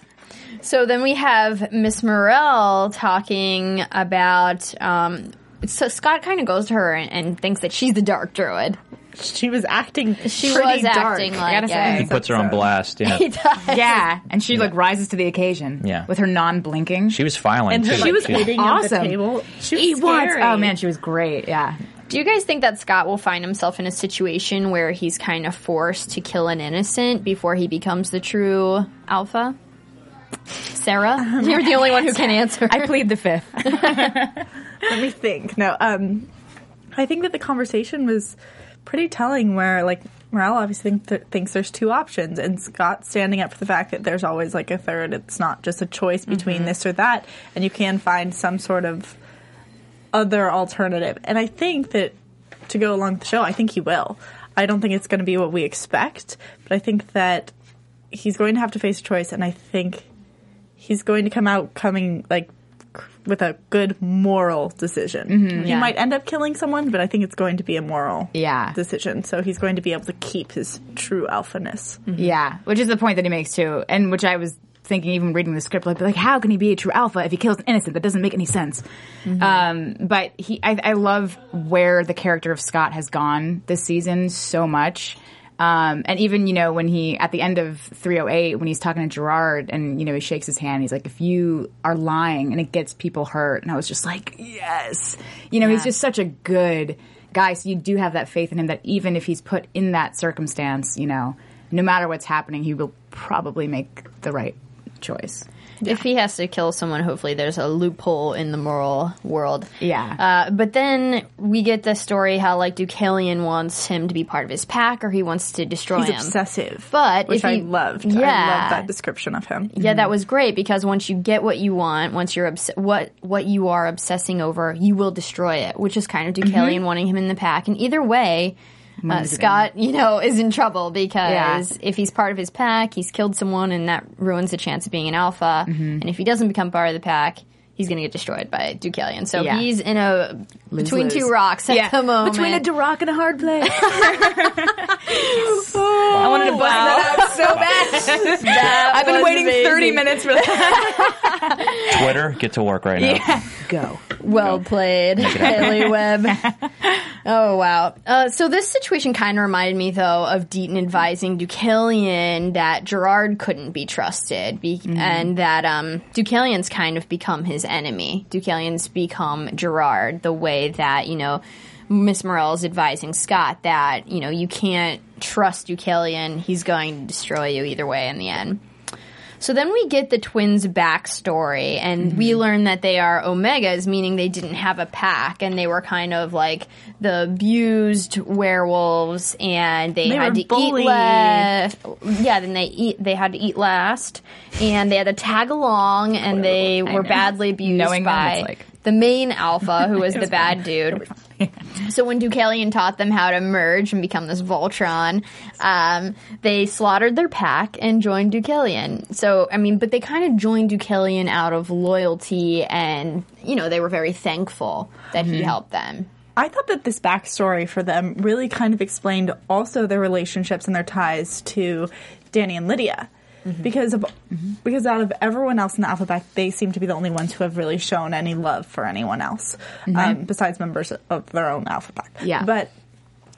So then we have Miss Morrell talking about. Um, so Scott kind of goes to her and, and thinks that she's the dark druid. She was acting. She was dark. acting I like gotta say. it. He puts her on blast. Yeah, He does. Yeah, and she like rises to the occasion. Yeah. with her non-blinking. she was filing And too. her, like, was hitting awesome. the table. She was He was. scary. Oh man, she was great. Yeah. Do you guys think that Scott will find himself in a situation where he's kind of forced to kill an innocent before he becomes the true alpha? Sarah, you're the only one who can answer. I plead the fifth. Let me think. No, um, I think that the conversation was pretty telling. Where like Morrell obviously think th- thinks there's two options, and Scott standing up for the fact that there's always like a third. It's not just a choice between this or that, and you can find some sort of other alternative. And I think that to go along with the show, I think he will. I don't think it's going to be what we expect, but I think that he's going to have to face a choice, and I think he's going to come out coming like with a good moral decision. Mm-hmm, he Yeah. might end up killing someone, but I think it's going to be a moral Yeah. decision. So he's going to be able to keep his true alphaness. Mm-hmm. Yeah, which is the point that he makes too, and which I was thinking, even reading the script, like, like how can he be a true alpha if he kills an innocent? That doesn't make any sense. Mm-hmm. Um, but he, I, I love where the character of Scott has gone this season so much. Um, and even, you know, when he, at the end of 308, when he's talking to Gerard and, you know, he shakes his hand, he's like, if you are lying and it gets people hurt. And I was just like, yes. You know, he's just such a good guy. So you do have that faith in him that even if he's put in that circumstance, you know, no matter what's happening, he will probably make the right choice. If he has to kill someone, hopefully there's a loophole in the moral world. Yeah. Uh, but then we get the story how like Deucalion wants him to be part of his pack, or he wants to destroy He's him. obsessive, But which if I he- loved. Yeah. I love that description of him. Yeah, that was great because once you get what you want, once you're obs- what what you are obsessing over, you will destroy it, which is kind of Deucalion wanting him in the pack. And either way, uh, Scott, you know, is in trouble because if he's part of his pack, he's killed someone, and that ruins the chance of being an alpha. And if he doesn't become part of the pack, he's going to get destroyed by Deucalion. So Yeah. he's in a between Lose-lose. two rocks at the moment. Between a rock and a hard place. I wanted to bust that out so bad. That I've been was waiting 30 minutes for that. Twitter, get to work right now. Go. Well played, Haley Webb. Oh wow! Uh, so this situation kind of reminded me, though, of Deaton advising Deucalion that Gerard couldn't be trusted, be- and that um, Deucalion's kind of become his enemy. Deucalion's become Gerard, the way that you know Miss Morrell's advising Scott that you know you can't trust Deucalion; he's going to destroy you either way in the end. So then we get the twins' backstory, and we learn that they are Omegas, meaning they didn't have a pack, and they were kind of like the abused werewolves, and they, They had to bullied. eat last. Yeah, then they eat. They had to eat last, and they had to tag along, and they were badly abused Knowing by it's like- the main alpha, who was the bad dude. So when Deucalion taught them how to merge and become this Voltron, um, they slaughtered their pack and joined Deucalion. So I mean, but they kind of joined Deucalion out of loyalty, and you know they were very thankful that he helped them. I thought that this backstory for them really kind of explained also their relationships and their ties to Danny and Lydia. Mm-hmm. Because of mm-hmm. because out of everyone else in the alpha pack, they seem to be the only ones who have really shown any love for anyone else, mm-hmm. um, besides members of their own alpha pack. Yeah. but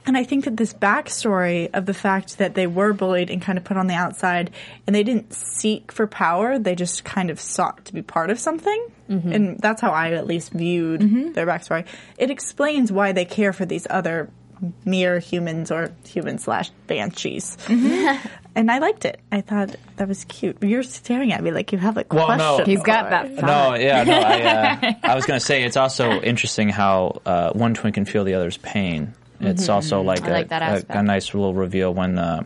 and I think that this backstory of the fact that they were bullied and kind of put on the outside, and they didn't seek for power, they just kind of sought to be part of something. And that's how I at least viewed their backstory. It explains why they care for these other mere humans or human slash banshees. Mm-hmm. and I liked it. I thought that was cute. You're staring at me like you have like Well, no. questions. He's got that it. No, yeah, no. I, uh, I was going to say it's also interesting how uh, one twin can feel the other's pain. It's also like, Mm-hmm. I a, like that a- aspect. a, nice little reveal when uh,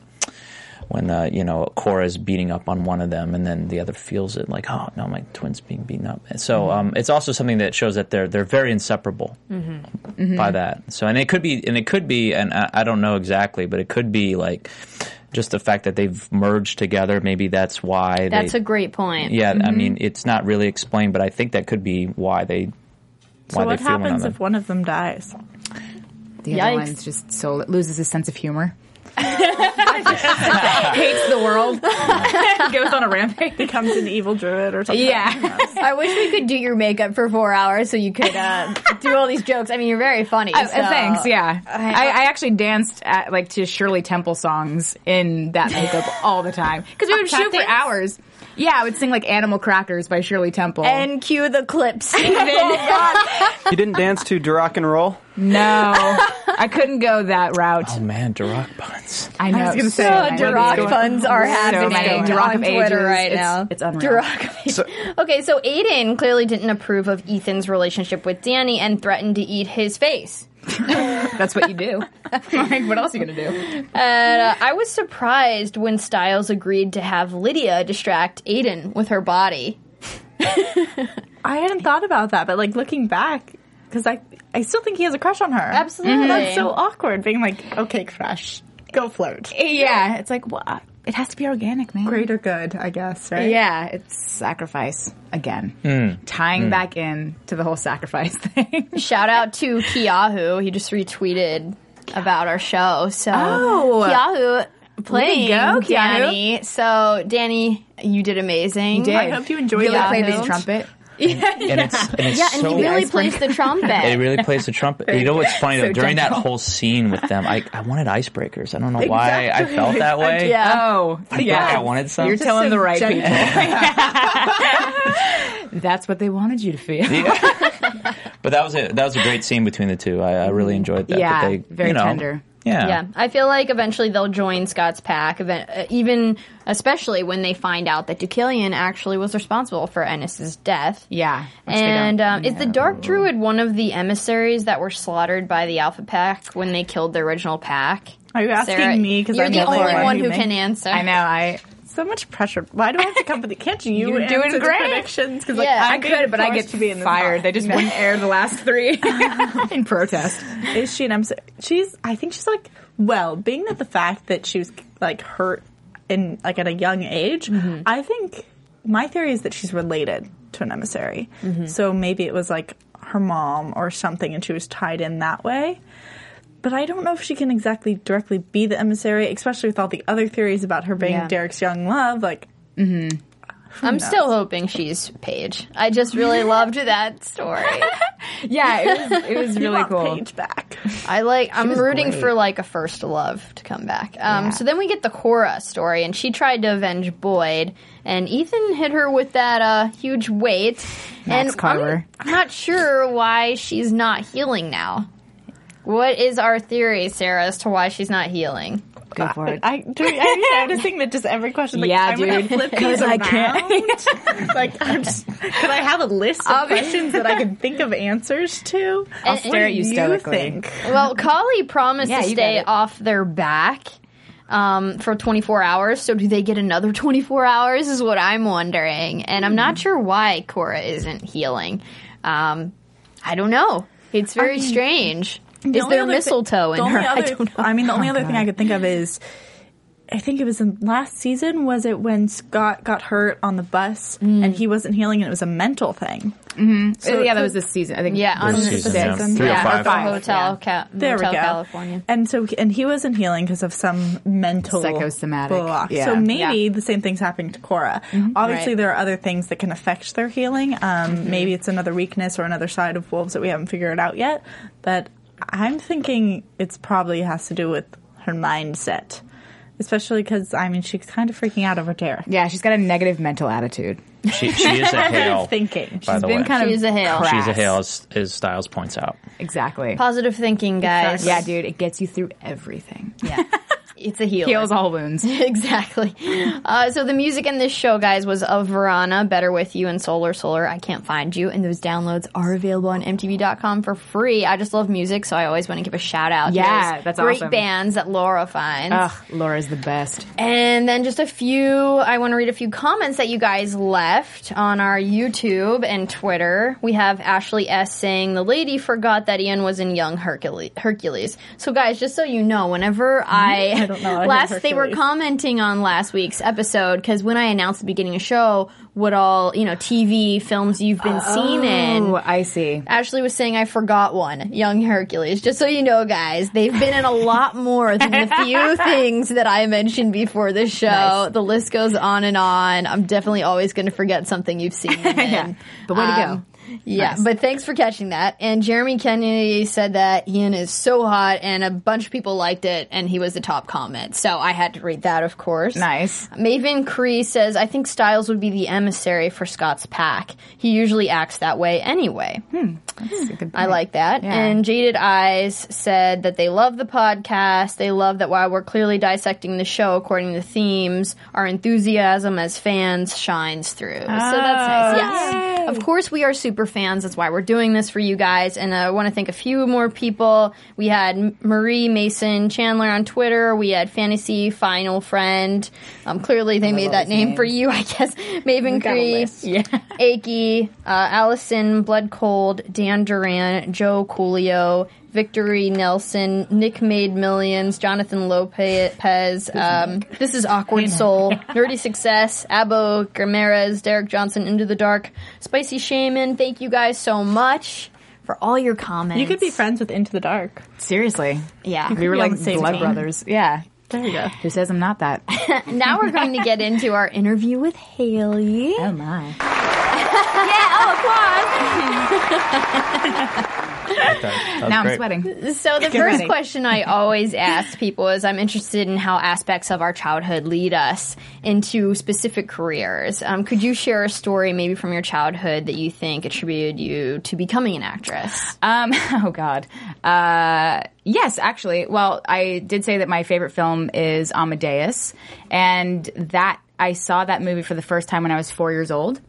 when uh, you know Cora's beating up on one of them, and then the other feels it, like, oh no, my twin's being beaten up. And So Mm-hmm. um, it's also something that shows that they're they're very inseparable Mm-hmm. by that. So and it could be and it could be and I, I don't know exactly, but it could be like just the fact that they've merged together. Maybe that's why That's they, a great point. yeah, Mm-hmm. I mean, it's not really explained, but I think that could be why they. So why what they one happens another. if one of them dies? The other Yikes. one's just so loses his sense of humor. Hates the world. Goes on a rampage. And becomes an evil druid or something. Yeah. I wish we could do your makeup for four hours so you could uh, do all these jokes. I mean, you're very funny. Uh, so- thanks. Yeah, I- I, I actually danced at like to Shirley Temple songs in that makeup all the time because we would shoot for hours. Yeah, I would sing like "Animal Crackers" by Shirley Temple. And cue the clips. Oh, You didn't dance to Darach and Roll? no, I couldn't go that route. Oh man, Darach buns. I know. was gonna say, So many. Darach puns are So happening many. Darach on of Twitter right It's- now. it's unreal. Darach of ages. okay, so Aiden clearly didn't approve of Ethan's relationship with Danny and threatened to eat his face. That's what you do. like, what else are you gonna do? And uh, I was surprised when Stiles agreed to have Lydia distract Aiden with her body. I hadn't thought about that, but like looking back, because I I still think he has a crush on her. Absolutely. That's so awkward. Being like, okay, crush, go flirt. Yeah, it's like what? It has to be organic, man. Greater good, I guess. Right? Yeah, it's sacrifice again. Hmm. Tying back in to the whole sacrifice thing. Shout out to Keahu. He just retweeted about our show. So Oh. Keahu playing go, Keahu. Danny. So Danny, you did amazing. did. I hope you enjoyed really that. played Yeah. the trumpet. And it's and it's Yeah, and so he really plays the trumpet. it really plays the trumpet. You know what's funny though? So During that whole scene with them, I, I wanted icebreakers. I don't know why I felt that way. Yeah. Oh, I feel I wanted some. You're telling so the right gentle. people. That's what they wanted you to feel. but that was a that was a great scene between the two. I, I really mm-hmm. enjoyed that. Yeah, that they, very you know, tender. Yeah. Yeah, I feel like eventually they'll join Scott's pack, even, uh, especially when they find out that Deucalion actually was responsible for Ennis's death. Yeah. And um, is the Dark Druid one of the emissaries that were slaughtered by the Alpha Pack when they killed the original pack? Are you asking Sarah, me? Because you're I'm the only one one who can answer. I know. I So much pressure. Why do I have to come with it? Can't you You're doing great. predictions? Because Yeah. like, I I'm could, but I get to be in fired. They just wouldn't air the last three in protest. Is she an emissary? She's. I think she's like. Well, being that the fact that she was like hurt in like at a young age, Mm-hmm. I think my theory is that she's related to an emissary. Mm-hmm. So maybe it was like her mom or something, and she was tied in that way. But I don't know if she can exactly directly be the emissary, especially with all the other theories about her being Yeah. Derek's young love. Like, I'm still hoping she's Paige. I just really loved that story. Yeah, it was, it was really cool. Paige back. I like. I'm rooting great. for like a first love to come back. Um, Yeah. So then we get the Cora story, and she tried to avenge Boyd, and Ethan hit her with that uh, huge weight. Max and Carver. I'm, I'm not sure why she's not healing now. What is our theory, Sarah, as to why she's not healing? Go for it. I, do, I noticing that just every question. Like, Yeah, I'm gonna dude. flip these 'Cause I can't. like, I'm just, could I have a list of questions that I can think of answers to? I'll What stare at do you stoically. think? Well, Kali promised Yeah, to stay off their back um, for 24 hours. So do they get another 24 hours? Is what I'm wondering, and I'm not sure why Cora isn't healing. Um, I don't know. It's very mean, strange. The Is there other thi- mistletoe in the her? only I don't know. I mean, the only other thing I could think of is, I think it was in last season. Was it when Scott got hurt on the bus Mm. and he wasn't healing, and it was a mental thing? So, yeah, that was this season. I think. Yeah, on This the season, sixth. yeah. Three or yeah, five. the Five, hotel, yeah. ca- There Motel we go. California. And so, and he wasn't healing because of some mental Psychosomatic, block. yeah. So maybe Yeah. the same thing's happening to Cora. Obviously, Right. there are other things that can affect their healing. Um, Maybe it's another weakness or another side of wolves that we haven't figured out yet. But I'm thinking it's probably has to do with her mindset. Especially because, I mean, she's kind of freaking out over Derek. Yeah, she's got a negative mental attitude. She, she is a Hale. Thinking. by the been way, kind of She's a Hale. crass. she's a Hale, as, as Stiles points out. Exactly. Positive thinking, guys. Yeah, dude, it gets you through everything. Yeah. It's a healer. Heals all wounds. exactly. Uh, so the music in this show, guys, was of Verana, Better With You, and Solar Solar. I Can't Find You, and those downloads are available on MTV.com for free. I just love music, so I always want to give a shout out. to Yeah, that's great awesome. bands that Laura finds. Ugh, Laura's the best. And then just a few, I want to read a few comments that you guys left on our YouTube and Twitter. We have Ashley S saying, the lady forgot that Ian was in Young Hercule- Hercules. So guys, just so you know, whenever I, don't know. Last, they were commenting on last week's episode, because when I announced the beginning of show, what all, you know, TV films you've been seen in. Oh, I see. Ashley was saying I forgot one, Young Hercules. Just so you know, guys, they've been in a lot more than the few things that I mentioned before the show. The list goes on and on. I'm definitely always going to forget something you've seen. in. Yeah, but way to go. Um, Yeah, but thanks for catching that. And Jeremy Kennedy said that Ian is so hot, and a bunch of people liked it, and he was the top comment. So I had to read that, of course. Nice. Maven Cree says, I think Stiles would be the emissary for Scott's pack. He usually acts that way anyway. Hmm, that's a good I like that. Yeah. And Jaded Eyes said that they love the podcast. They love that while we're clearly dissecting the show according to themes, our enthusiasm as fans shines through. so that's nice. Oh, yes. Of course, we are super fans. That's why we're doing this for you guys. And I want to thank a few more people. We had Marie Mason Chandler on Twitter. We had Fantasy Final Friend. Um, clearly, they made that name for you, I guess. Maven Cree. Yeah. Akey, uh, Allison Blood Cold, Dan Duran, Joe Coolio, Victory Nelson, Nick Made Millions, Jonathan Lopez, um, This is Awkward Soul, Nerdy Success, Abo Ramirez, Derek Johnson, Into the Dark, Spicy Shaman. Thank you guys so much for all your comments. You could be friends with Into the Dark. Seriously. Yeah. We were like blood team. brothers. Yeah. There you go. Who says I'm not that? now we're going to get into our interview with Haley. oh my. That- that was Now I'm sweating. So the Get first ready. question I always ask people is I'm interested in how aspects of our childhood lead us into specific careers. Um, could you share a story maybe from your childhood that you think attributed you to becoming an actress? Um, oh God. Uh, yes, actually. Well, I did say that my favorite film is Amadeus, and that I saw that movie for the first time when I was four years old,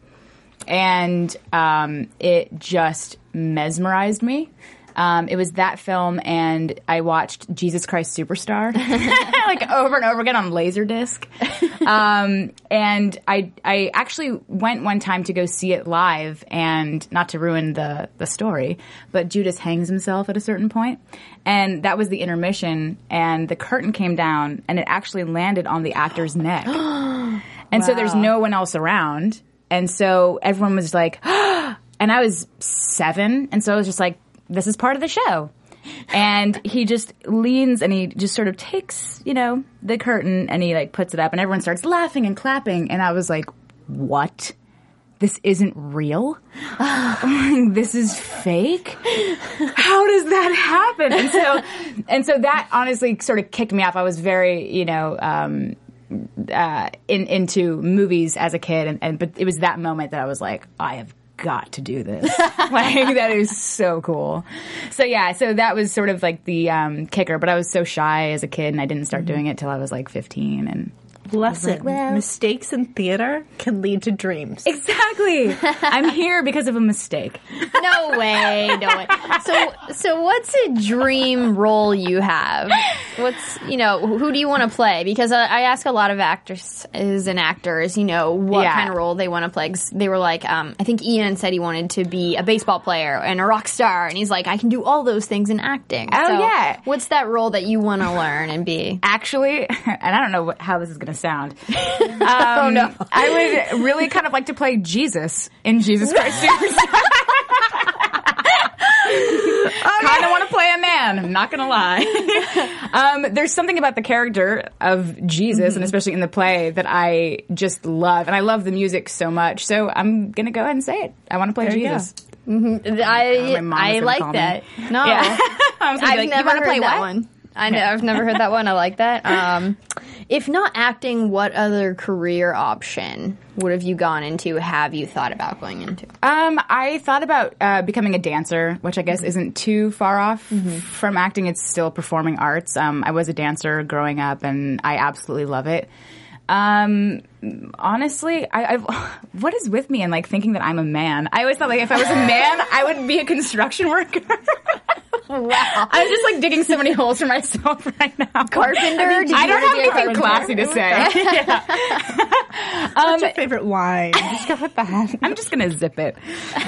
and um, it just mesmerized me. Um, it was that film, and I watched Jesus Christ Superstar. Like over and over again on Laserdisc. Um, and I I actually went one time to go see it live, and not to ruin the the story, but Judas hangs himself at a certain point, and that was the intermission, and the curtain came down, and it actually landed on the actor's neck, and so there's no one else around, and so everyone was like, and I was seven, and so I was just like, this is part of the show. And he just leans and he just sort of takes, you know, the curtain and he like puts it up and everyone starts laughing and clapping. And I was like, what? This isn't real? this is fake? How does that happen? And so, and so that honestly sort of kicked me off. I was very, you know, um, uh, in, into movies as a kid, and, and but it was that moment that I was like, I have got to do this. like that is so cool. So yeah, so that was sort of like the um, kicker. But I was so shy as a kid, and I didn't start doing it till I was like fifteen. And Lesson: Mistakes in theater can lead to dreams. exactly, I'm here because of a mistake. no way, no way. So, so what's a dream role you have? What's you know who do you want to play? Because I, I ask a lot of actresses and actors, you know, what Yeah. kind of role they want to play. they were like, um, I think Ian said he wanted to be a baseball player and a rock star, and he's like, I can do all those things in acting. Oh, So yeah. what's that role that you want to learn and be? Actually, and I don't know what, how this is going to sound. Um, Oh, no. I would really kind of like to play Jesus in Jesus Christ Superstar. kind of want to play a man. I'm not going to lie. um, there's something about the character of Jesus, Mm-hmm. and especially in the play, that I just love, and I love the music so much. So I'm going to go ahead and say it. I want to play There you Jesus. I mom is I gonna like call me. that. No. Yeah. I was gonna be I've like, you never wanna heard play that what? one. I know, I've never heard that one. I like that. Um, If not acting, what other career option would have you gone into? Have you thought about going into? Um, I thought about uh, becoming a dancer, which I guess isn't too far off from acting. It's still performing arts. Um, I was a dancer growing up, and I absolutely love it. Um, honestly, I, I've, what is with me and like thinking that I'm a man? I always thought like if I was a man, I would be a construction worker. Wow. I'm just like digging so many holes for myself right now. Carpenter? I you don't wanna have anything classy to say. Yeah. What's your favorite line? Just go with that. I'm just gonna zip it.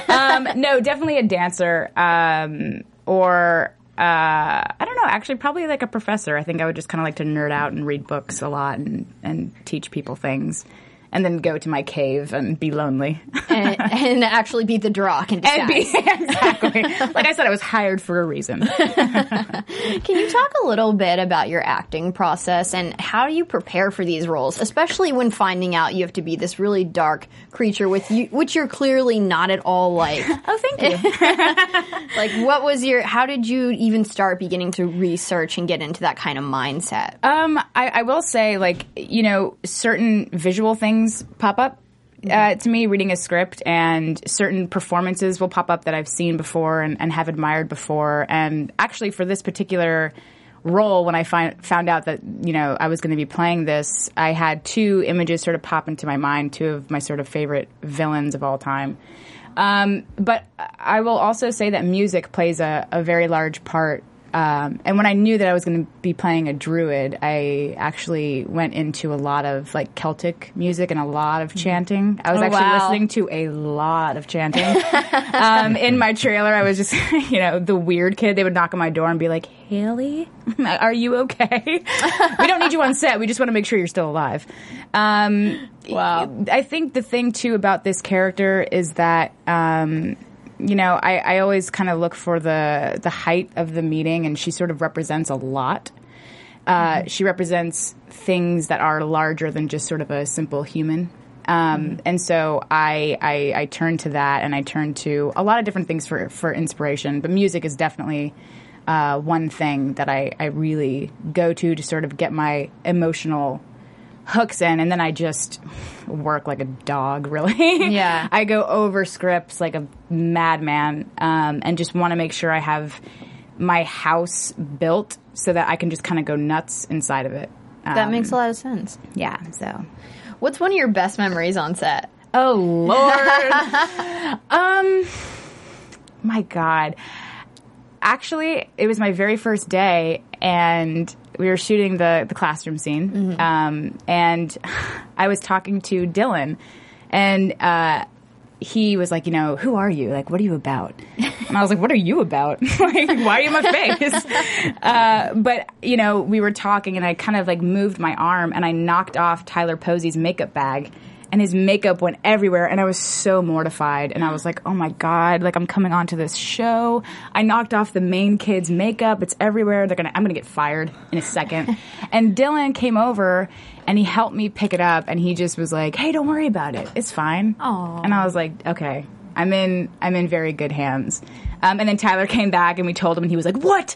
Um, no, definitely a dancer, um, or uh, I don't know. Actually, probably like a professor. I think I would just kind of like to nerd out and read books a lot and and teach people things, and then go to my cave and be lonely. and, and actually be the Darach and be exactly like I said, I was hired for a reason. Can you talk a little bit about your acting process and how do you prepare for these roles, especially when finding out you have to be this really dark creature with you, which you're clearly not at all like. oh, thank you. like, what was your? How did you even start beginning to research and get into that kind of mindset? Um, I, I will say, like, you know, certain visual things pop up uh, to me reading a script, and certain performances will pop up that I've seen before and, and have admired before. And actually, for this particular role, when I find, found out that, you know, I was going to be playing this, I had two images sort of pop into my mind, two of my sort of favorite villains of all time. Um, but I will also say that music plays a, a very large part. Um, and when I knew that I was going to be playing a druid, I actually went into a lot of like Celtic music and a lot of chanting. I was Oh, actually wow. listening to a lot of chanting. um, in my trailer, I was just, you know, the weird kid. They would knock on my door and be like, Haley, are you okay? we don't need you on set. We just want to make sure you're still alive. Um, Wow. I think the thing too about this character is that um, you know I, I always kind of look for the the height of the meeting, and she sort of represents a lot. Uh, She represents things that are larger than just sort of a simple human. Um, And so I, I I turn to that, and I turn to a lot of different things for for inspiration. But music is definitely uh, one thing that I, I really go to to sort of get my emotional hooks in and then I just work like a dog really. Yeah. I go over scripts like a madman um, and just want to make sure I have my house built so that I can just kind of go nuts inside of it. That Um, makes a lot of sense. yeah, so What's one of your best memories on set? Oh lord. um my god. Actually, it was my very first day and we were shooting the the classroom scene. Um and I was talking to Dylan and uh he was like, you know, who are you? Like, what are you about? And I was like, what are you about? like, why are you in my face? Uh, but, you know, we were talking and I kind of like moved my arm and I knocked off Tyler Posey's makeup bag and his makeup went everywhere and I was so mortified and I was like, oh my God, like I'm coming onto this show. I knocked off the main kid's makeup. It's everywhere. They're gonna, I'm gonna get fired in a second. and Dylan came over and he helped me pick it up and he just was like, hey, don't worry about it. It's fine. Aw. And I was like, okay, I'm in, I'm in very good hands. Um, and then Tyler came back and we told him and he was like, what?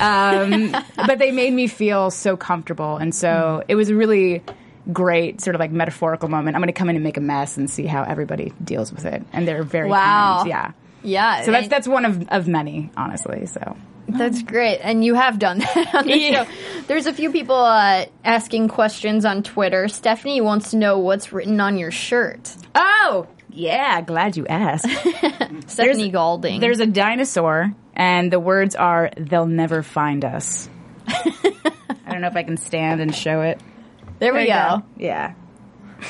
Um, but they made me feel so comfortable. And so it was really great sort of like metaphorical moment. I'm going to come in and make a mess and see how everybody deals with it. And they're very Wow. kind. Yeah. Yeah. So that's, that's one of, of many, honestly. So. That's great, and you have done that on the Yeah. show. There's a few people uh, asking questions on Twitter. Stephanie wants to know what's written on your shirt. Oh, yeah. Glad you asked. Stephanie Galding. There's a dinosaur, and the words are, they'll never find us. I don't know if I can stand and show it. There we you go. Yeah.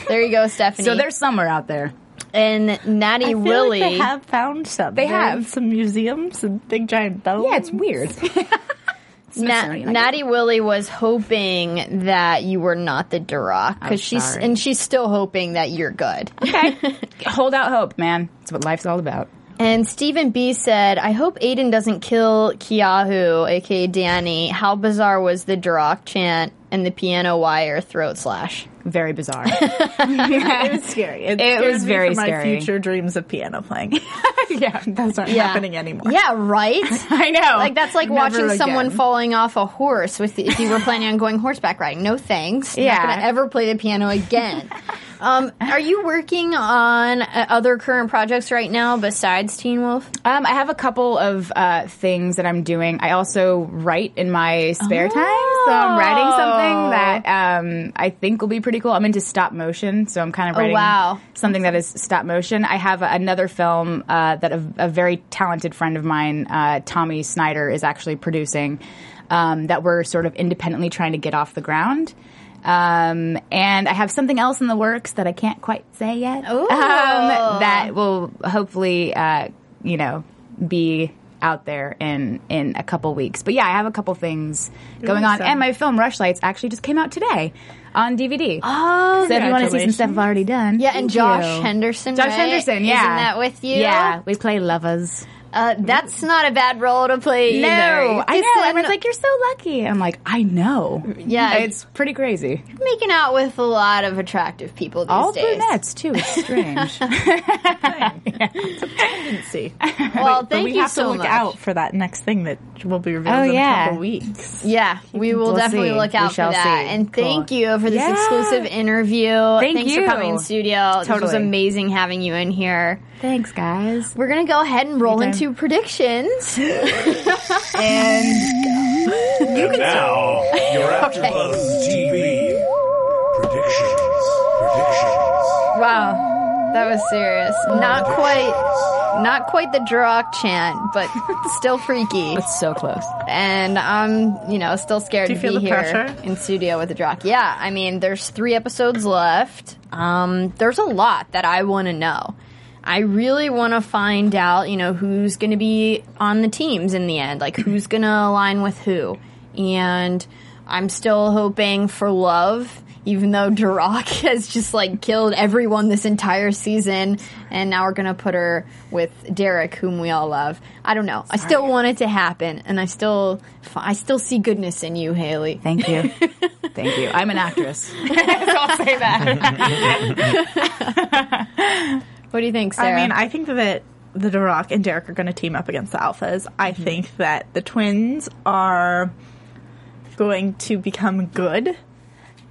There you go, Stephanie. So they're somewhere out there. and Natty I Willie. like they have found some. They They're have. some museums and big giant bones. Yeah, it's weird. Na- Natty Willie was hoping that you were not the Darach because she's sorry. and she's still hoping that you're good. Okay. Hold out hope, man. That's what life's all about. And Stephen B said, "I hope Aiden doesn't kill Keahu, aka Danny. How bizarre was the Darach chant and the piano wire throat slash. Very bizarre. It was scary. It, It was me very scary. my future dreams of piano playing. yeah. Those aren't Yeah. happening anymore. Yeah, right. I know. Like that's like Never watching someone falling off a horse with if you were planning on going horseback riding. No thanks. Yeah. Not gonna ever play the piano again. Um, are you working on uh, other current projects right now besides Teen Wolf? Um, I have a couple of uh, things that I'm doing. I also write in my spare time, so I'm writing something that um, I think will be pretty cool. I'm into stop motion, so I'm kind of writing wow. something that is stop motion. I have another film uh, that a, a very talented friend of mine, uh, Tommy Snyder, is actually producing. Um, that we're sort of independently trying to get off the ground. Um, and I have something else in the works that I can't quite say yet. Um, that will hopefully, uh, you know, be out there in in a couple weeks. But yeah, I have a couple things going on, and my film Rushlights actually just came out today on DVD. Oh, so if you want to see some stuff I've already done, yeah, and Josh you. Henderson. Josh right? Henderson, yeah, isn't that with you? Yeah, we play lovers. Uh, that's not a bad role to play. No, either. I know. Everyone's like, "You're so lucky." I'm like, "I know." Yeah. it's pretty crazy. making out with a lot of attractive people these days. All days. brunettes too. It's strange. See. Well, But thank we you have so to look much. out for that next thing that will be revealed Oh, in yeah. a couple weeks. Yeah, we will We'll definitely see. look out for that. see. And Cool. thank you for this Yeah. exclusive interview. Thank Thanks you. for coming in studio. This was Totally. amazing having you in here. Thanks, guys. We're gonna go ahead and roll Anytime. Into predictions. And And now, your AfterBuzz TV predictions. Predictions. wow, that was serious. Not quite, not quite the Darach chant, but still freaky. It's so close. and I'm, you know, still scared Do you to feel be the here pressure? in studio with the Darach. Yeah, I mean, there's three episodes left. Um, there's a lot that I want to know. I really want to find out, you know, who's going to be on the teams in the end, like who's going to align with who. And I'm still hoping for love, even though Darach has just like killed everyone this entire season, and now we're gonna put her with Derek, whom we all love. I don't know. I still want it to happen, and I still, I still see goodness in you, Haley. Thank you. Thank you. I'm an actress. so I'll say that. What do you think, Sarah? I mean, I think that the Darach and Derek are going to team up against the Alphas. I Mm-hmm. think that the twins are going to become good.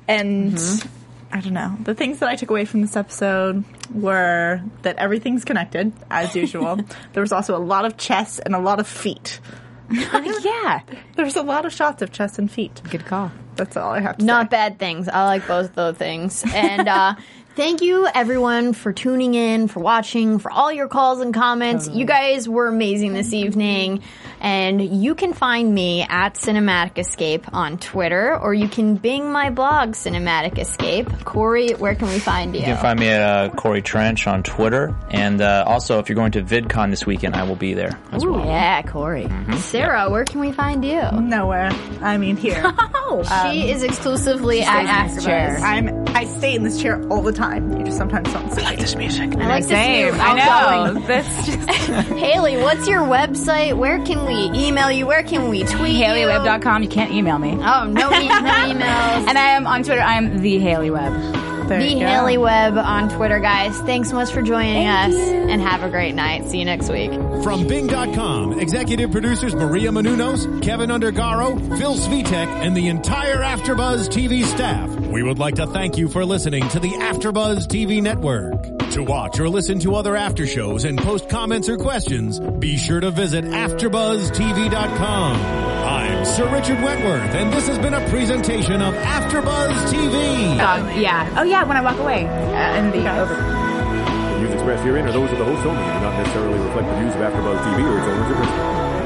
And Mm-hmm. I don't know. The things that I took away from this episode were that everything's connected, as usual. there was also a lot of chest and a lot of feet. yeah. There's a lot of shots of chest and feet. Good call. That's all I have to not say. bad things. I like both those things. And uh, thank you everyone for tuning in, for watching, for all your calls and comments. You guys were amazing this evening. And you can find me at Cinematic Escape on Twitter, or you can bing my blog, Cinematic Escape. Corey, where can we find you? You can find me at uh, Corey Trench on Twitter, and uh, also if you're going to VidCon this weekend, I will be there as Ooh, well. Yeah, Corey. Sarah, where can we find you? Nowhere. I mean, here. she is exclusively at stays in this AfterBuzz. chair. I'm. I stay in this chair all the time. You just sometimes don't see. I like This music. I like this Same. new I know. That's just Haley, what's your website? Where can we email you? Where can we tweet you? HaleyWebb.com. You can't email me. Oh, no, e- no emails. And I am on Twitter. I am the Haley Webb. There the. Haley Webb on Twitter, guys. Thanks so much for joining us, and have a great night. See you next week. From Bing.com, executive producers Maria Menounos, Kevin Undergaro, Phil Svitek, and the entire Afterbuzz TV staff. We would like to thank you for listening to the Afterbuzz TV network. To watch or listen to other after shows and post comments or questions, be sure to visit AfterBuzzTV.com. I'm Sir Richard Wentworth, and this has been a presentation of Afterbuzz TV. Um, yeah. Oh, yeah, when I walk away. Uh, in the over. The views expressed herein are those of the host only and do not necessarily reflect the views of AfterBuzz TV or its owners or principals.